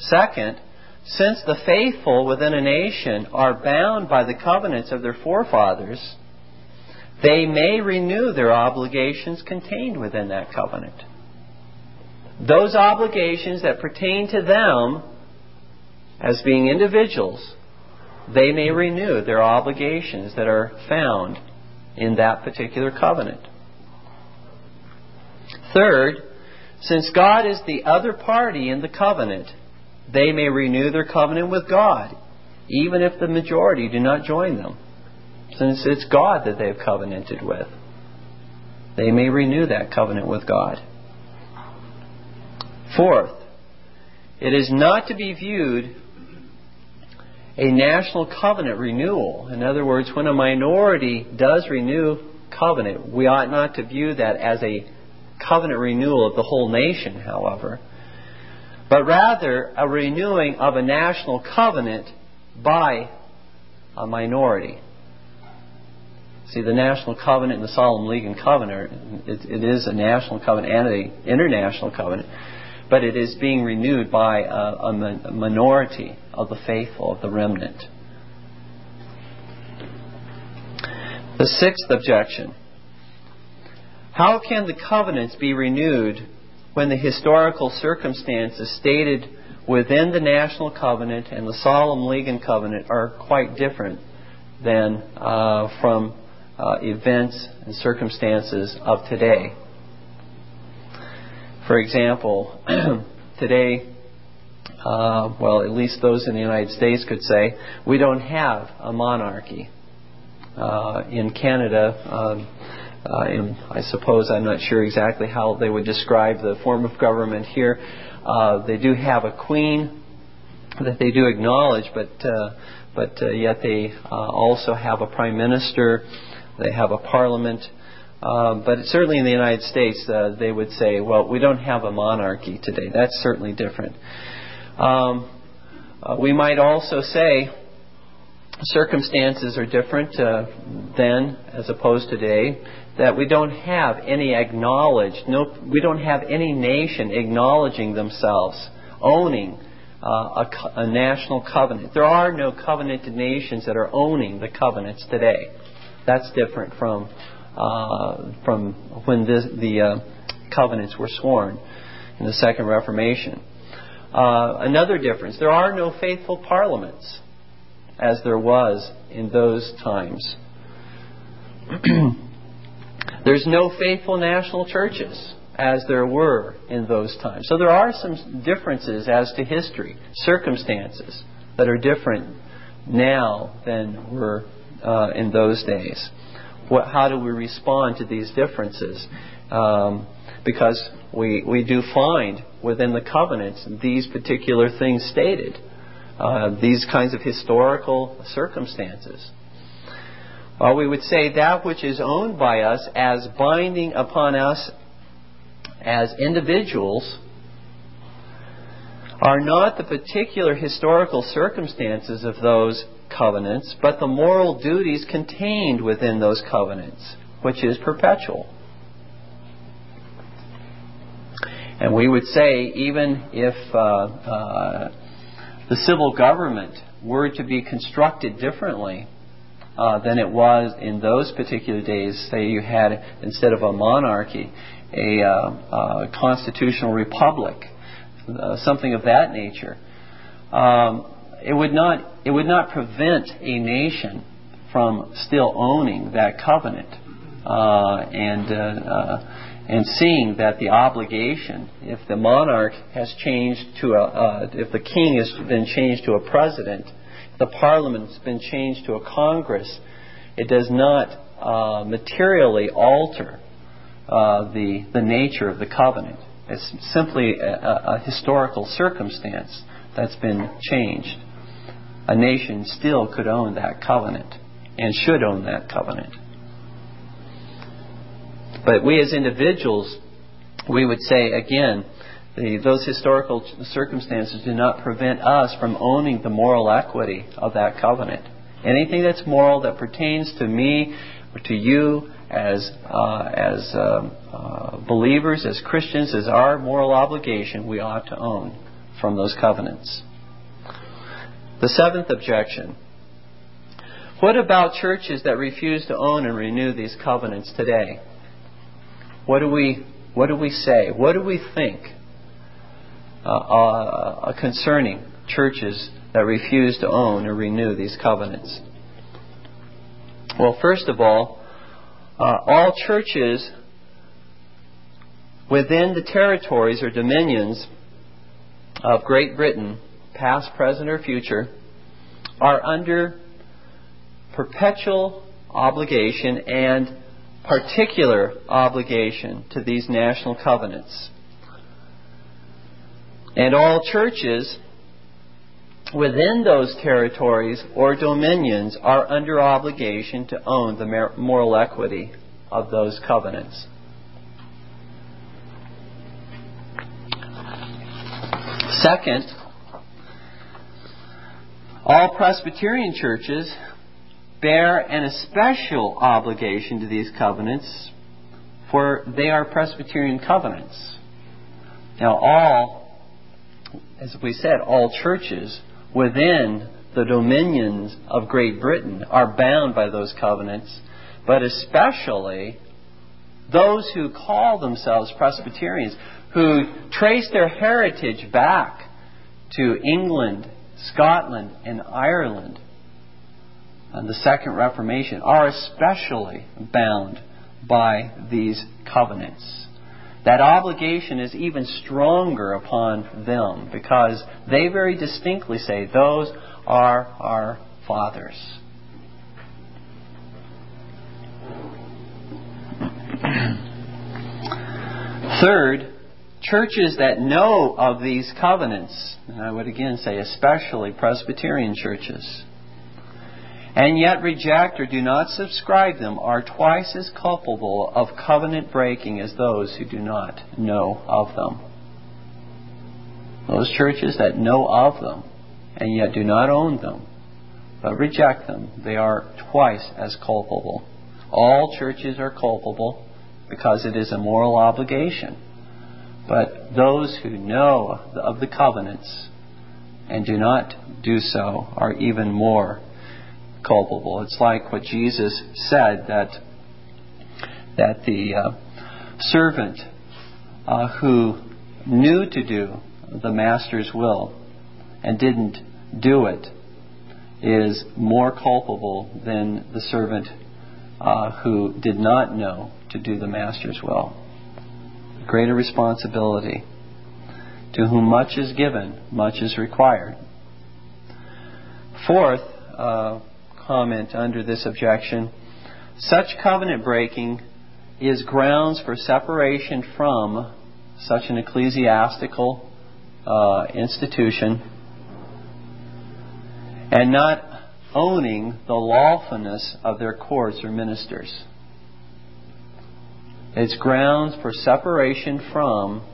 Second, since the faithful within a nation are bound by the covenants of their forefathers, they may renew their obligations contained within that covenant. Those obligations that pertain to them as being individuals they may renew their obligations that are found in that particular covenant. Third, since God is the other party in the covenant, they may renew their covenant with God, even if the majority do not join them, since it's God that they have covenanted with. They may renew that covenant with God. Fourth, it is not to be viewed a national covenant renewal. In other words, when a minority does renew covenant, we ought not to view that as a covenant renewal of the whole nation, however, but rather a renewing of a national covenant by a minority. See, the national covenant and the solemn league and covenant, it, it is a national covenant and an international covenant but it is being renewed by a, a minority of the faithful, of the remnant. The sixth objection How can the covenants be renewed when the historical circumstances stated within the national covenant and the solemn league covenant are quite different than uh, from uh, events and circumstances of today? For example, today uh, well, at least those in the United States could say, we don't have a monarchy. Uh, in Canada, um, uh, in, I suppose I'm not sure exactly how they would describe the form of government here. Uh, they do have a queen that they do acknowledge, but uh, but uh, yet they uh, also have a prime minister. They have a parliament. Um, but certainly in the United States, uh, they would say, well, we don't have a monarchy today. That's certainly different. Um, uh, we might also say circumstances are different uh, then as opposed to today. That we don't have any acknowledged, no, we don't have any nation acknowledging themselves, owning uh, a, a, national covenant. There are no covenanted nations that are owning the covenants today. That's different from uh, from when this, the uh, covenants were sworn in the Second Reformation. Uh, another difference: there are no faithful parliaments, as there was in those times. There's no faithful national churches as there were in those times. So there are some differences as to history, circumstances that are different now than were uh, in those days. What, how do we respond to these differences? Um, because we, we do find within the covenants these particular things stated, uh, these kinds of historical circumstances. Well, we would say that which is owned by us as binding upon us as individuals are not the particular historical circumstances of those covenants, but the moral duties contained within those covenants, which is perpetual. And we would say, even if uh, uh, the civil government were to be constructed differently uh, than it was in those particular days, say you had, instead of a monarchy, a uh, uh, constitutional republic, uh, something of that nature. Um, it would not it would not prevent a nation from still owning that covenant and and seeing that the obligation, if the monarch has changed to a, if the king has been changed to a president, the parliament's been changed to a congress, it does not materially alter uh, the, the nature of the covenant. It's simply a, a, historical circumstance that's been changed. A nation still could own that covenant and should own that covenant. But we as individuals, we would say again, the, those historical circumstances do not prevent us from owning the moral equity of that covenant. Anything that's moral that pertains to me or to you as, uh, as um, uh, believers, as Christians, is our moral obligation we ought to own from those covenants. The seventh objection. What about churches that refuse to own and renew these covenants today? What do we, what do we say? What do we think uh, uh, concerning churches that refuse to own or renew these covenants? Well, first of all, uh, all churches within the territories or dominions of Great Britain, past, present, or future, are under perpetual obligation and particular obligation to these national covenants. And all churches within those territories or dominions are under obligation to own the moral equity of those covenants. Second, all Presbyterian churches bear an especial obligation to these covenants, for they are Presbyterian covenants. Now, all, as we said, all churches within the dominions of Great Britain are bound by those covenants, but especially those who call themselves Presbyterians, who trace their heritage back to England, Scotland, and Ireland, and the Second Reformation, are especially bound by these covenants. that obligation is even stronger upon them because they very distinctly say, Those are our fathers. Third, churches that know of these covenants, and I would again say especially Presbyterian churches, and yet reject or do not subscribe them are twice as culpable of covenant breaking as those who do not know of them. Those churches that know of them and yet do not own them, but reject them, they are twice as culpable. All churches are culpable because it is a moral obligation. But those who know of the covenants and do not do so are even more culpable. It's like what Jesus said that that the uh, servant uh, who knew to do the master's will and didn't do it is more culpable than the servant uh, who did not know to do the master's will. Greater responsibility. To whom much is given, much is required. Fourth, uh, comment under this objection. Such covenant breaking is grounds for separation from such an ecclesiastical uh, institution and not owning the lawfulness of their courts or ministers. It's grounds for separation from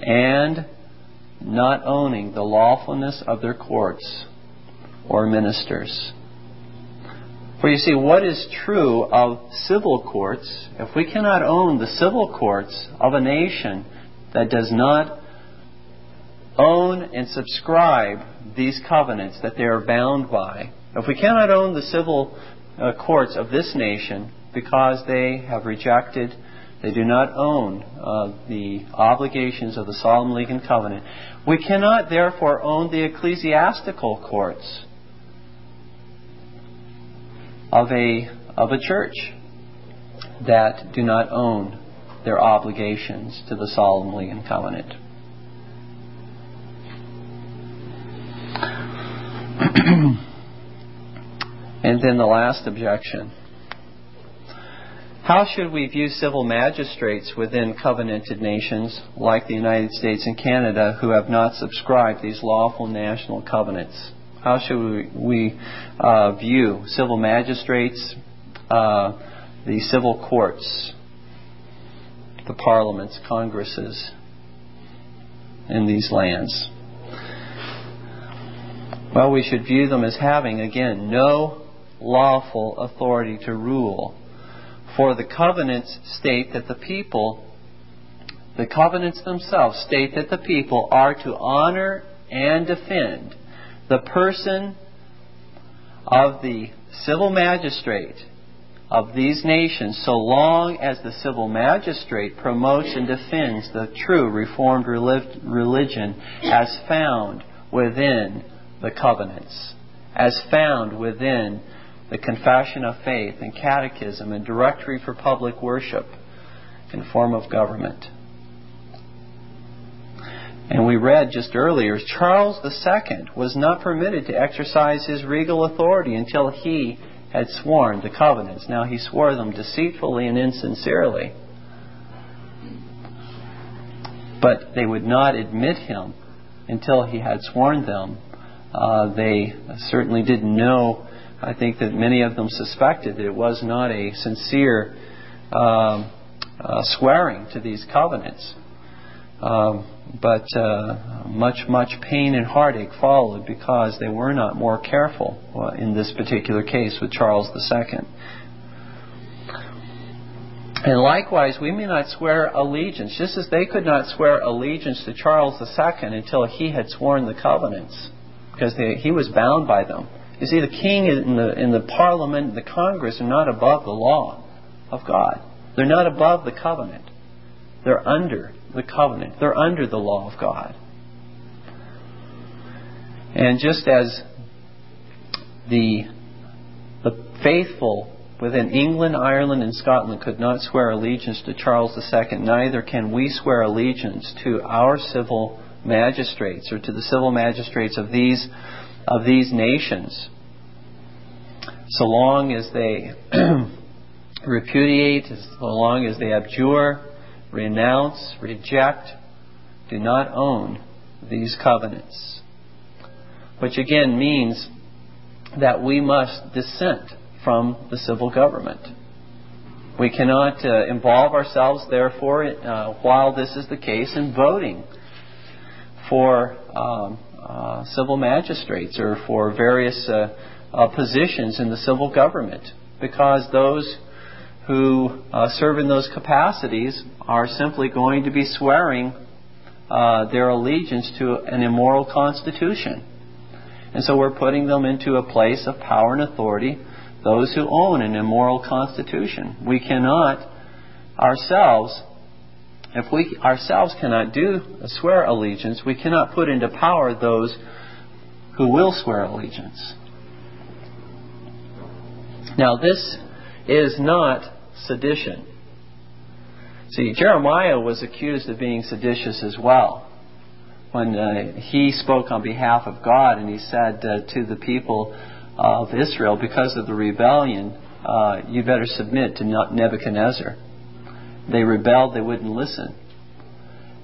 and not owning the lawfulness of their courts or ministers. For you see, what is true of civil courts, if we cannot own the civil courts of a nation that does not own and subscribe these covenants that they are bound by, if we cannot own the civil uh, courts of this nation because they have rejected, they do not own uh, the obligations of the Solemn League and Covenant, we cannot therefore own the ecclesiastical courts of a, of a church that do not own their obligations to the solemn league and covenant. and then the last objection. How should we view civil magistrates within covenanted nations like the United States and Canada who have not subscribed these lawful national covenants? How should we, uh, view civil magistrates, uh, the civil courts, the parliaments, congresses in these lands? Well, we should view them as having, again, no lawful authority to rule. For the covenants state that the people, the covenants themselves state that the people are to honor and defend the person of the civil magistrate of these nations so long as the civil magistrate promotes and defends the true Reformed religion as found within the covenants, as found within the Confession of Faith and Catechism and Directory for Public Worship in form of government. And we read just earlier, Charles II was not permitted to exercise his regal authority until he had sworn the covenants. Now, he swore them deceitfully and insincerely. But they would not admit him until he had sworn them. Uh, they certainly didn't know. I think that many of them suspected that it was not a sincere um, uh, swearing to these covenants. Um, but uh, much, much pain and heartache followed because they were not more careful uh, in this particular case with Charles II. And likewise, we may not swear allegiance, just as they could not swear allegiance to Charles II until he had sworn the covenants, because they, he was bound by them. You see, the king and the, in the parliament, the Congress are not above the law of God. They're not above the covenant. They're under the covenant. They're under the law of God. And just as the, the faithful within England, Ireland, and Scotland could not swear allegiance to Charles II, neither can we swear allegiance to our civil magistrates or to the civil magistrates of these of these nations. So long as they repudiate, so long as they abjure, renounce, reject, do not own these covenants. Which again means that we must dissent from the civil government. We cannot uh, involve ourselves, therefore, uh, while this is the case, in voting for um, uh, civil magistrates or for various uh, uh, positions in the civil government, because those who uh, serve in those capacities are simply going to be swearing their allegiance to an immoral constitution. And so we're putting them into a place of power and authority, those who own an immoral constitution. We cannot ourselves, if we ourselves cannot do swear allegiance, we cannot put into power those who will swear allegiance. Now, this is not sedition. See, Jeremiah was accused of being seditious as well when uh, he spoke on behalf of God and he said uh, to the people of Israel, because of the rebellion, uh, you better submit to Nebuchadnezzar. They rebelled, they wouldn't listen.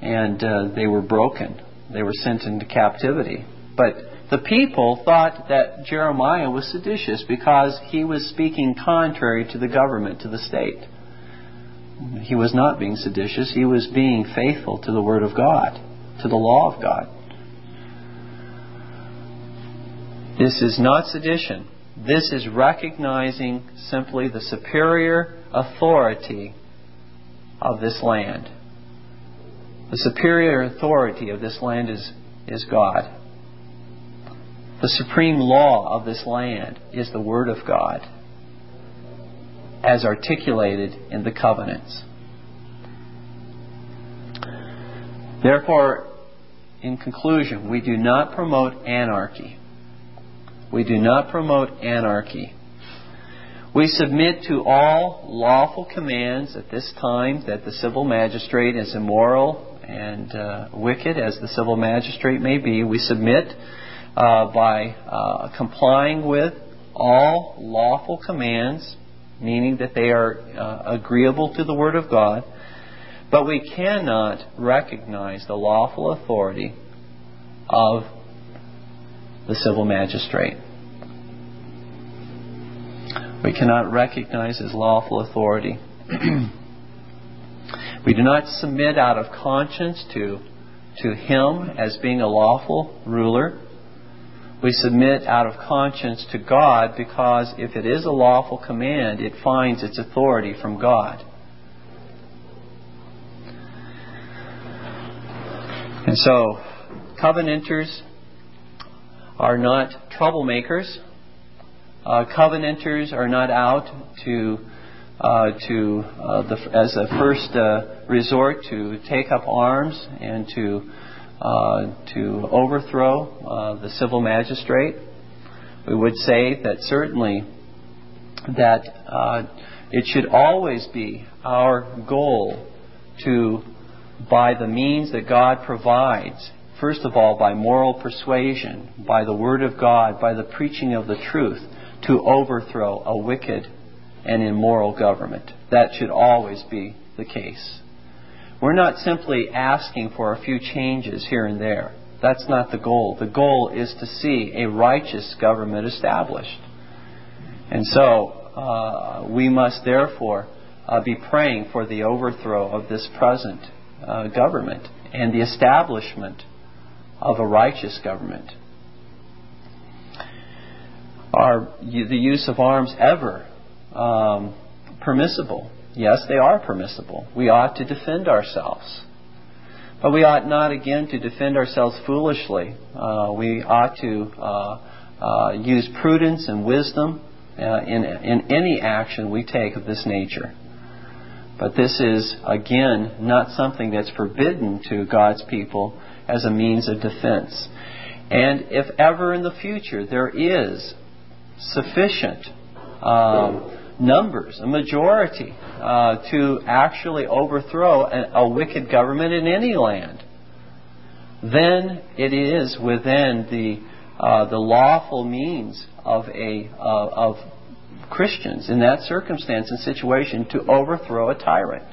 And uh, they were broken. They were sent into captivity. But the people thought that Jeremiah was seditious because he was speaking contrary to the government, to the state. He was not being seditious, he was being faithful to the Word of God to the law of God. This is not sedition. This is recognizing simply the superior authority of this land. The superior authority of this land is, is God. The supreme law of this land is the Word of God as articulated in the covenants. Therefore, in conclusion, we do not promote anarchy. We do not promote anarchy. We submit to all lawful commands at this time that the civil magistrate is immoral and uh, wicked as the civil magistrate may be. We submit uh, by uh, complying with all lawful commands, meaning that they are uh, agreeable to the Word of God. But we cannot recognize the lawful authority of the civil magistrate. We cannot recognize his lawful authority. we do not submit out of conscience to, to him as being a lawful ruler. We submit out of conscience to God because if it is a lawful command, it finds its authority from God. And so, covenanters are not troublemakers. Uh, covenanters are not out to uh, to uh, the, as a first uh, resort to take up arms and to to overthrow uh, the civil magistrate. We would say that certainly that it should always be our goal to by the means that God provides, first of all, by moral persuasion, by the Word of God, by the preaching of the truth, to overthrow a wicked and immoral government. That should always be the case. We're not simply asking for a few changes here and there. That's not the goal. The goal is to see a righteous government established. And so, uh, we must therefore uh, be praying for the overthrow of this present uh, government and the establishment of a righteous government. Are the use of arms ever um, permissible? Yes, they are permissible. We ought to defend ourselves. But we ought not, again, to defend ourselves foolishly. Uh, we ought to uh, uh, use prudence and wisdom uh, in, in any action we take of this nature. But this is, again, not something that's forbidden to God's people as a means of defense. And if ever in the future there is sufficient um, numbers, a majority, uh, to actually overthrow a, a wicked government in any land, then it is within the uh, the lawful means of a uh, of Christians in that circumstance and situation to overthrow a tyrant.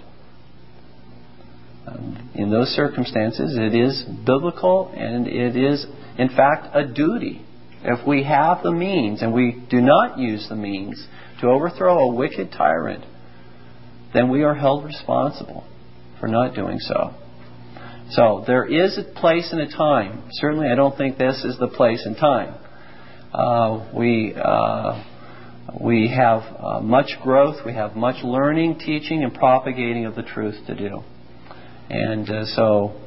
Um, in those circumstances, it is biblical and it is, in fact, a duty. If we have the means and we do not use the means to overthrow a wicked tyrant, then we are held responsible for not doing so. So there is a place and a time. Certainly, I don't think this is the place and time. Uh, we uh, we have uh, much growth, we have much learning, teaching, and propagating of the truth to do. And uh, so,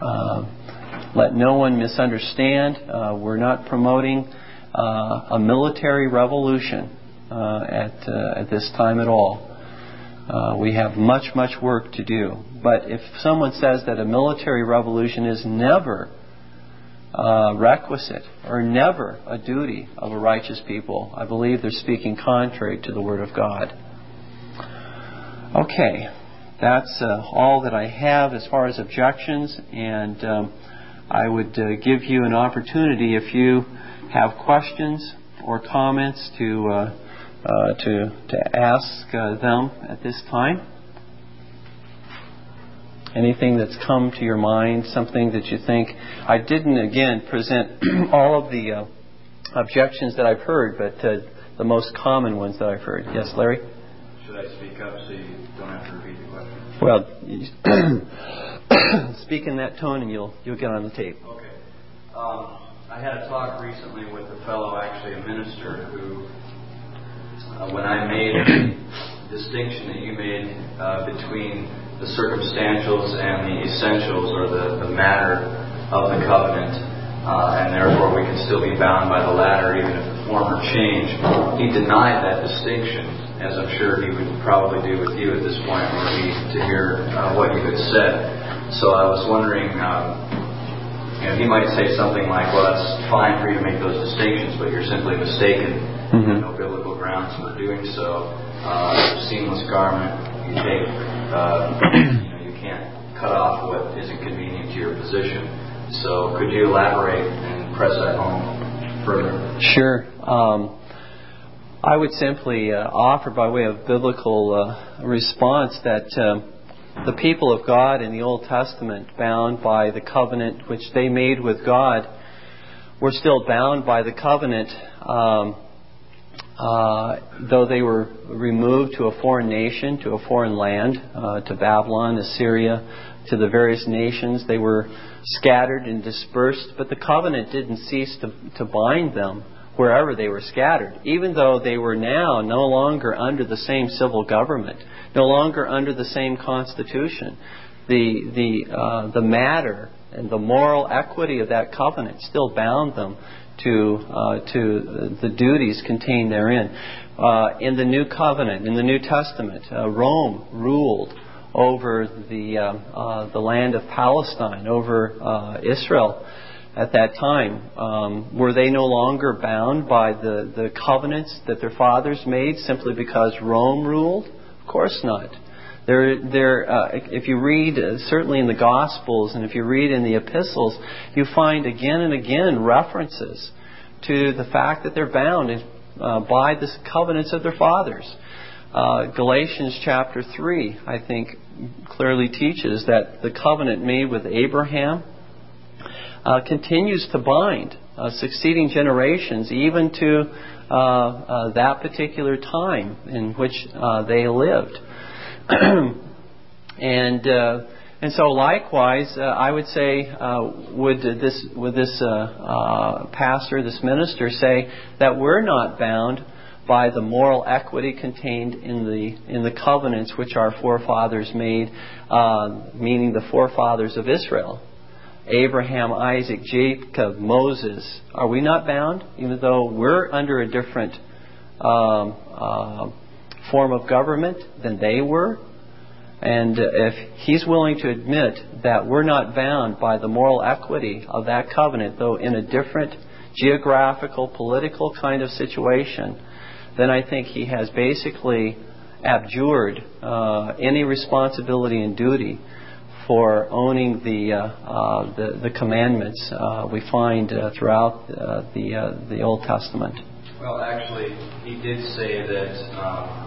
uh, let no one misunderstand. Uh, we're not promoting a military revolution at, at this time at all. Uh, we have much, much work to do. But if someone says that a military revolution is never uh, requisite or never a duty of a righteous people, I believe they're speaking contrary to the Word of God. Okay, that's uh, all that I have as far as objections, and um, I would uh, give you an opportunity if you have questions or comments to uh, to, to ask uh, them at this time. Anything that's come to your mind, something that you think. I didn't, again, present all of the uh, objections that I've heard, but uh, the most common ones that I've heard. Yes, Larry? Should I speak up so you don't have to repeat the question? Well, speak in that tone and you'll, you'll get on the tape. Okay. Um, I had a talk recently with a fellow, actually a minister, who uh, when I made the distinction that you made uh, between the circumstantials and the essentials or the, the matter of the covenant, uh, and therefore we can still be bound by the latter even if the former change. He denied that distinction, as I'm sure he would probably do with you at this point, were he to hear uh, what you had said. So I was wondering, um, you know, he might say something like, "Well, that's fine for you to make those distinctions, but you're simply mistaken. Mm-hmm. No biblical grounds for doing so. Uh, seamless garment, you take, uh, you know, you can't cut off what isn't convenient to your position. So could you elaborate and press that home further? Sure. Um, I would simply uh, offer, by way of biblical uh, response, that um, the people of God in the Old Testament, bound by the covenant which they made with God, were still bound by the covenant um, uh, though they were removed to a foreign nation, to a foreign land, uh, to Babylon, Assyria, to the various nations, they were scattered and dispersed, but the covenant didn't cease to, to bind them wherever they were scattered, even though they were now no longer under the same civil government, no longer under the same constitution. The, the, uh, the matter and the moral equity of that covenant still bound them to, uh, to the duties contained therein. Uh, in the New Covenant, in the New Testament, uh, Rome ruled over the, uh, uh, the land of Palestine, over uh, Israel at that time. Um, were they no longer bound by the, the covenants that their fathers made simply because Rome ruled? Of course not. There, there, uh, if you read, uh, certainly in the Gospels, and if you read in the epistles, you find again and again references to the fact that they're bound uh, by the covenants of their fathers. Uh, Galatians chapter 3, I think, clearly teaches that the covenant made with Abraham uh, continues to bind uh, succeeding generations, even to that particular time in which they lived. and uh, and so likewise, uh, I would say, uh, would this would this uh, uh, pastor, this minister, say that we're not bound by the moral equity contained in the in the covenants which our forefathers made, uh, meaning the forefathers of Israel, Abraham, Isaac, Jacob, Moses. Are we not bound, even though we're under a different um, form of government than they were. And if he's willing to admit that we're not bound by the moral equity of that covenant, though in a different geographical, political kind of situation, then I think he has basically abjured uh, any responsibility and duty for owning the uh, uh, the, the, commandments uh, we find uh, throughout uh, the the Old Testament. Well, actually, he did say that.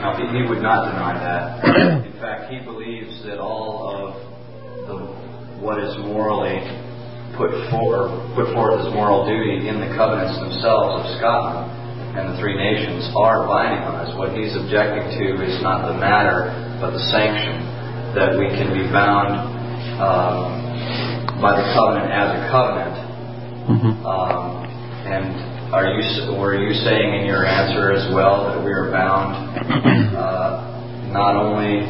No, he, he, would not deny that. In fact, he believes that all of the what is morally put forward put forth as moral duty in the covenants themselves of Scotland and the three nations are binding on us. What he's objecting to is not the matter, but the sanction that we can be bound um, by the covenant as a covenant. Mm-hmm. Um, and are you were you saying in your answer as well that we are bound uh, not only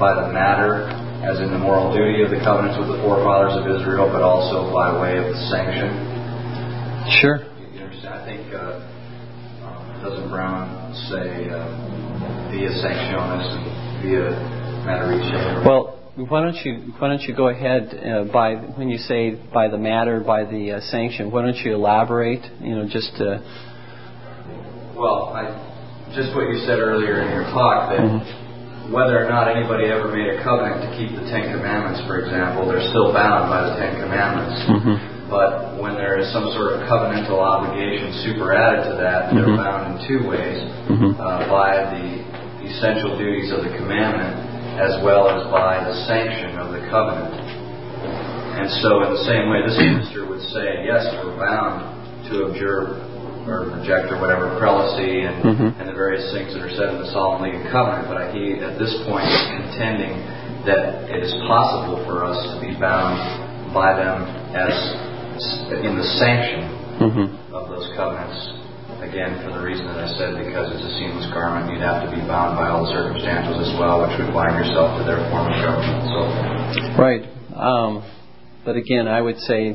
by the matter, as in the moral duty of the covenants with the forefathers of Israel, but also by way of the sanction? Sure. You understand? I think. Uh, doesn't Brown say uh, via sanctionis via materice? Well, why don't you why don't you go ahead uh, by when you say by the matter by the uh, sanction? Why don't you elaborate? You know, just to. Well, I, just what you said earlier in your talk that. Mm-hmm. Whether or not anybody ever made a covenant to keep the Ten Commandments, for example, they're still bound by the Ten Commandments. Mm-hmm. But when there is some sort of covenantal obligation superadded to that, mm-hmm. they're bound in two ways mm-hmm. uh, by the essential duties of the commandment as well as by the sanction of the covenant. And so, in the same way, this minister would say, yes, we're bound to abjure or reject or whatever prelacy and, mm-hmm. and the various things that are said in the Solemn League and Covenant, but he, at this point, is contending that it is possible for us to be bound by them as in the sanction mm-hmm. of those covenants. Again, for the reason that I said, because it's a seamless garment, you'd have to be bound by all the circumstances as well, which would bind yourself to their form of government. So, right. Um, but again, I would say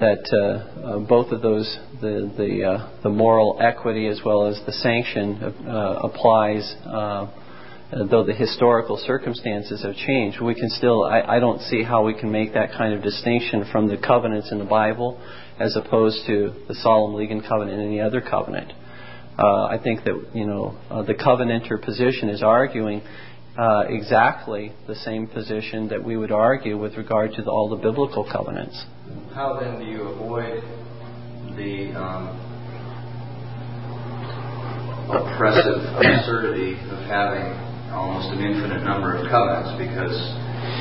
that uh, uh, both of those, the the uh, the moral equity as well as the sanction, uh, applies uh, though the historical circumstances have changed, we can still, I, I, don't see how we can make that kind of distinction from the covenants in the Bible as opposed to the Solemn League Covenant and any other covenant. Uh, I think that, you know, uh, the covenanter position is arguing uh, exactly the same position that we would argue with regard to the, all the biblical covenants. How then do you avoid the um, oppressive absurdity of having almost an infinite number of covenants because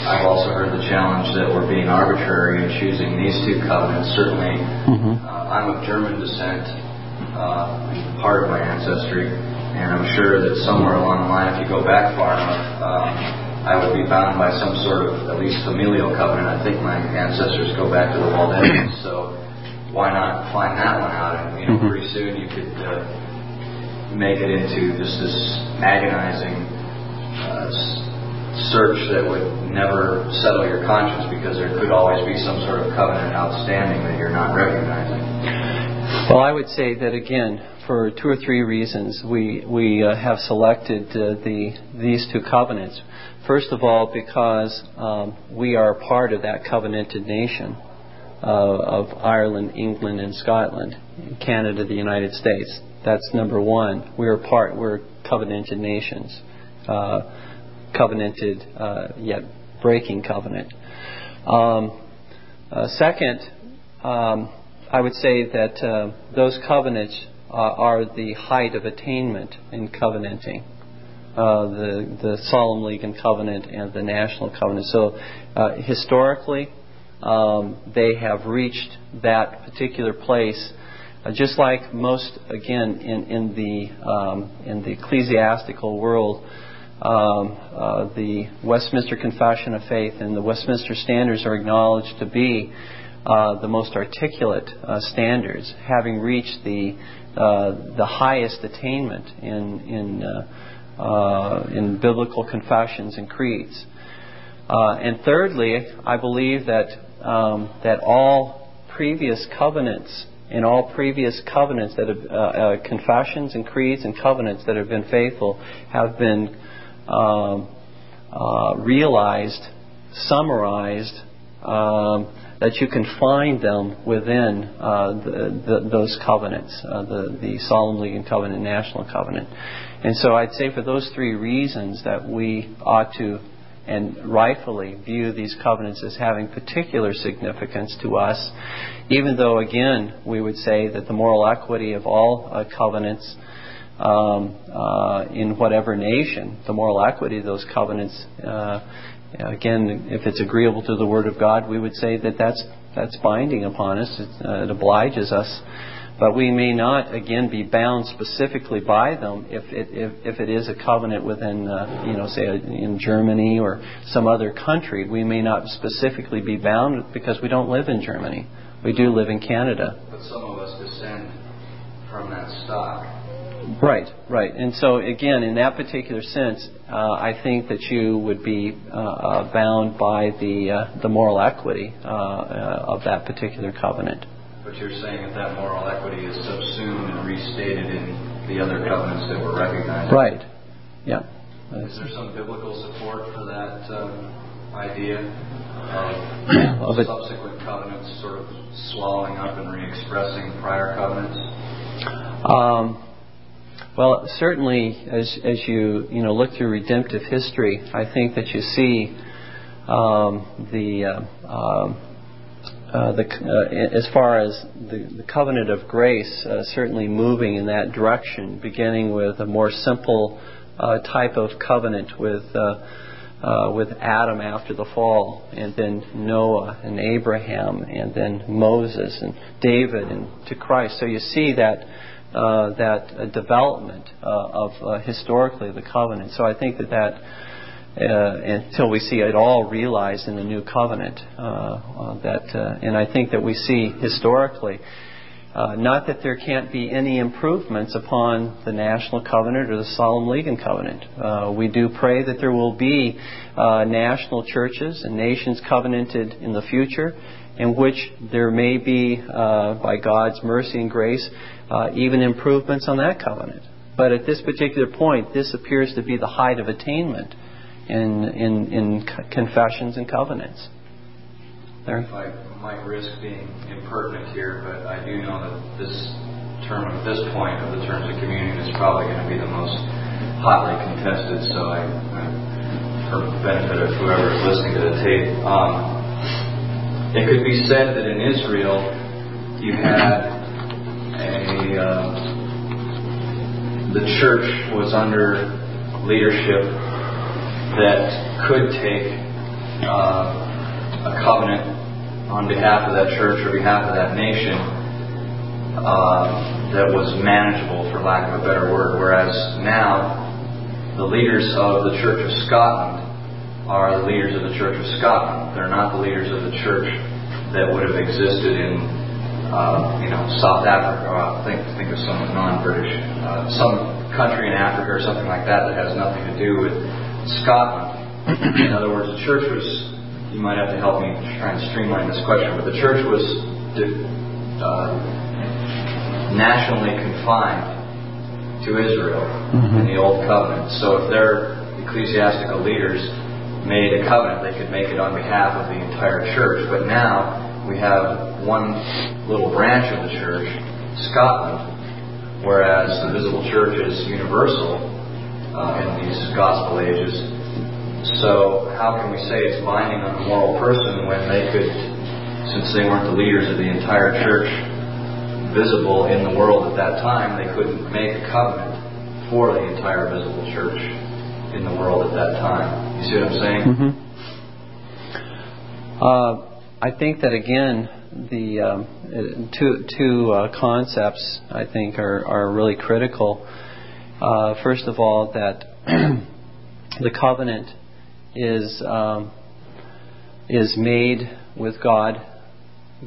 I've also heard the challenge that we're being arbitrary in choosing these two covenants. Certainly, mm-hmm. uh, I'm of German descent, uh, part of my ancestry, and I'm sure that somewhere along the line, if you go back far enough, um, I would be bound by some sort of at least familial covenant. I think my ancestors go back to the Waldensians, so why not find that one out? And you know, mm-hmm. pretty soon you could uh, make it into just this agonizing uh, search that would never settle your conscience because there could always be some sort of covenant outstanding that you're not recognizing. Well, I would say that again, for two or three reasons, we we uh, have selected uh, the these two covenants. First of all, because um, we are part of that covenanted nation uh, of Ireland, England, and Scotland, Canada, the United States. That's number one. We're part. We're covenanted nations. Uh, covenanted uh, yet breaking covenant. Um, uh, second, um, I would say that those covenants are the height of attainment in covenanting. Uh, the the Solemn League and Covenant and the National Covenant. So uh, historically, um, they have reached that particular place, uh, just like most again in in the um, in the ecclesiastical world um, uh, the Westminster Confession of Faith and the Westminster Standards are acknowledged to be uh, the most articulate uh, standards, having reached the uh, the highest attainment in in uh, uh, in biblical confessions and creeds. and thirdly, I believe that um, that all previous covenants in all previous covenants that have confessions and creeds and covenants that have been faithful have been um, uh, realized, summarized, um, that you can find them within uh, the, the, those covenants, uh, the, the Solemn League and Covenant, National Covenant. And so I'd say for those three reasons that we ought to and rightfully view these covenants as having particular significance to us, even though, again, we would say that the moral equity of all uh, covenants um, uh, in whatever nation, the moral equity of those covenants, uh, again, if it's agreeable to the Word of God, we would say that that's, that's binding upon us, it, uh, it obliges us but we may not again be bound specifically by them if it, if, if it is a covenant within, uh, you know, say in Germany or some other country. We may not specifically be bound because we don't live in Germany. We do live in Canada. But some of us descend from that stock. Right, right. And so, again, in that particular sense, uh, I think that you would be uh, uh bound by the, uh, the moral equity uh, of that particular covenant. But you're saying that that moral equity is subsumed and restated in the other covenants that were recognized. Right. Yeah. Is there some biblical support for that um, idea of, of subsequent covenants sort of swallowing up and re-expressing prior covenants? Um, well, certainly, as as you you know look through redemptive history, I think that you see um, the uh, um, uh, the, uh, as far as the, the covenant of grace, uh, certainly moving in that direction, beginning with a more simple uh, type of covenant with uh, with Adam after the fall, and then Noah and Abraham, and then Moses and David, and to Christ. So you see that that development of historically the covenant. So I think that that uh, until we see it all realized in the new covenant. Uh, uh, that, and I think that we see historically. Uh, not that there can't be any improvements upon the national covenant or the solemn league and covenant. Uh, we do pray that there will be uh, national churches and nations covenanted in the future, in which there may be, by God's mercy and grace, even improvements on that covenant. But at this particular point, this appears to be the height of attainment in, in, in confessions and covenants. There. I might risk being impertinent here, but I do know that this term at this point of the terms of communion is probably going to be the most hotly contested. So I for the benefit of whoever is listening to the tape, um, it could be said that in Israel you had a uh, the church was under leadership that could take uh, a covenant on behalf of that church or behalf of that nation uh, that was manageable, for lack of a better word. Whereas now, the leaders of the Church of Scotland are the leaders of the Church of Scotland. They're not the leaders of the church that would have existed in, uh, you know, South Africa. Or think think of some non-British, uh, some country in Africa or something like that that has nothing to do with Scotland. In other words, the church was, you might have to help me try and streamline this question, but the church was uh, nationally confined to Israel mm-hmm. in the Old Covenant. So if their ecclesiastical leaders made a covenant, they could make it on behalf of the entire church. But now we have one little branch of the church, Scotland, whereas the visible church is universal uh, in these gospel ages. So how can we say it's binding on a moral person when they could, since they weren't the leaders of the entire church visible in the world at that time, they couldn't make a covenant for the entire visible church in the world at that time. You see what I'm saying? Mm-hmm. Uh, I think that again, the um, two two uh, concepts I think are are really critical uh, first of all, that the covenant is um, is made with God.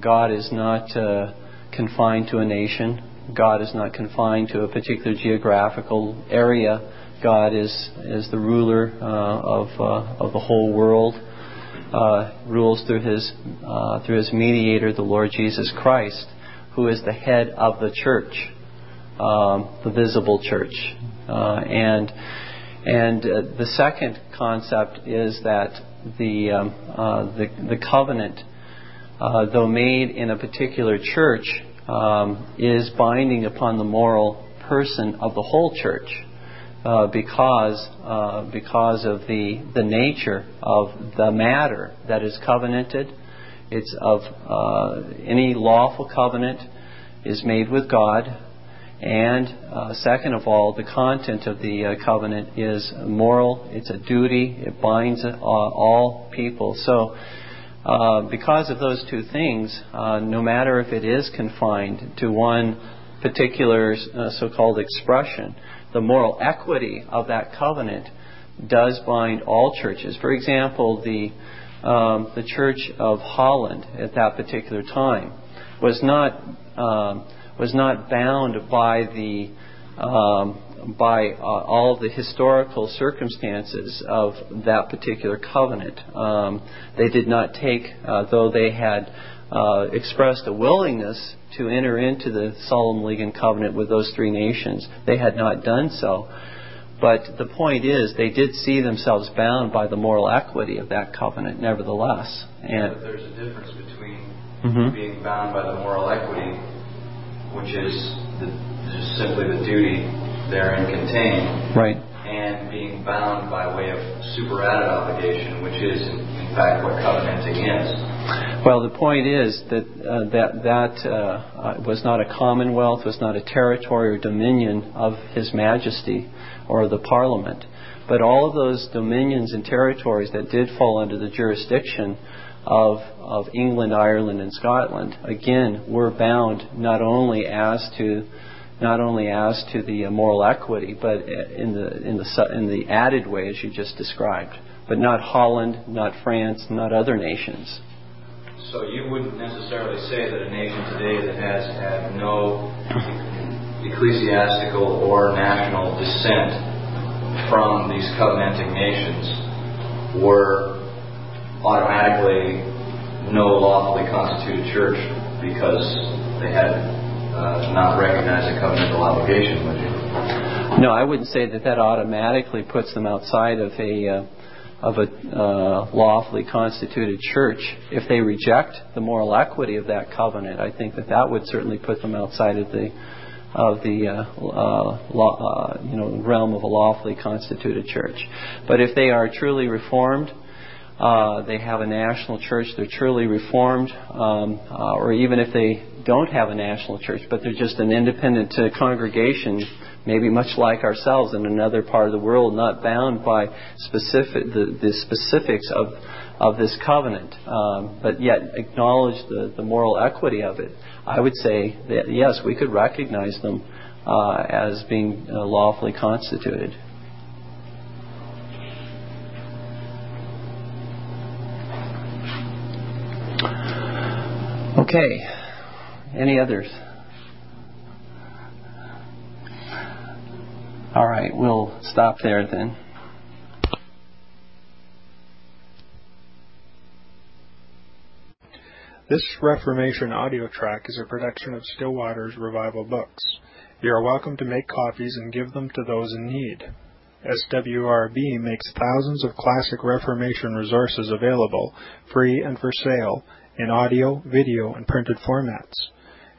God is not uh, confined to a nation. God is not confined to a particular geographical area. God is is the ruler uh, of uh, of the whole world. Uh, rules through his uh, through his mediator, the Lord Jesus Christ, who is the head of the church um, the visible church. Uh, and and uh, the second concept is that the, um, uh, the, the covenant uh, though made in a particular church, um, is binding upon the moral person of the whole church. Uh, because uh, because of the the nature of the matter that is covenanted, it's of uh, any lawful covenant is made with God, and uh, second of all, the content of the uh, covenant is moral. It's a duty. It binds all people. So. because of those two things, no matter if it is confined to one particular so-called expression, the moral equity of that covenant does bind all churches. For example, the um, the Church of Holland at that particular time was not um, was not bound by the um, by uh, all the historical circumstances of that particular covenant. Um, they did not take, uh, though they had uh, expressed a willingness to enter into the solemn league and covenant with those three nations. They had not done so. But the point is, they did see themselves bound by the moral equity of that covenant, nevertheless. And but there's a difference between mm-hmm. being bound by the moral equity, which is the, just simply the duty therein contained, right, and being bound by way of superadded obligation, which is in, in fact what covenanting is. Well, the point is that uh, that that uh, uh, was not a commonwealth, was not a territory or dominion of His Majesty or the Parliament, but all of those dominions and territories that did fall under the jurisdiction of of England, Ireland, and Scotland, again, were bound not only as to not only as to the moral equity, but in the in the in the added way as you just described, but not Holland, not France, not other nations. So you wouldn't necessarily say that a nation today that has had no ecclesiastical or national descent from these covenanting nations were automatically no lawfully constituted church because they had uh, not recognized a covenantal obligation, would you? No, I wouldn't say that that automatically puts them outside of a uh, of a uh, lawfully constituted church, if they reject the moral equity of that covenant, I think that that would certainly put them outside of the of the uh, uh, law, uh, you know realm of a lawfully constituted church. But if they are truly reformed, uh, they have a national church, they're truly reformed, um, uh, or even if they don't have a national church, but they're just an independent congregation maybe much like ourselves in another part of the world, not bound by specific the, the specifics of of this covenant, um, but yet acknowledge the, the moral equity of it. I would say that yes, we could recognize them uh, as being uh, lawfully constituted. Okay. Any others? All right, we'll stop there then. This Reformation audio track is a production of Still Waters Revival Books. You are welcome to make copies and give them to those in need. SWRB makes thousands of classic Reformation resources available, free and for sale, in audio, video, and printed formats.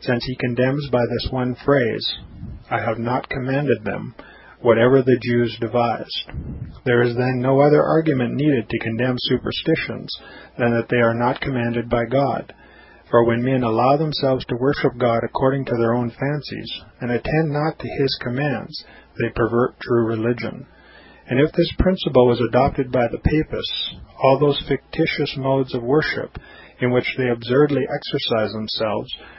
since he condemns by this one phrase, I have not commanded them, whatever the Jews devised. There is then no other argument needed to condemn superstitions than that they are not commanded by God. For when men allow themselves to worship God according to their own fancies, and attend not to his commands, they pervert true religion. And if this principle was adopted by the papists, all those fictitious modes of worship in which they absurdly exercise themselves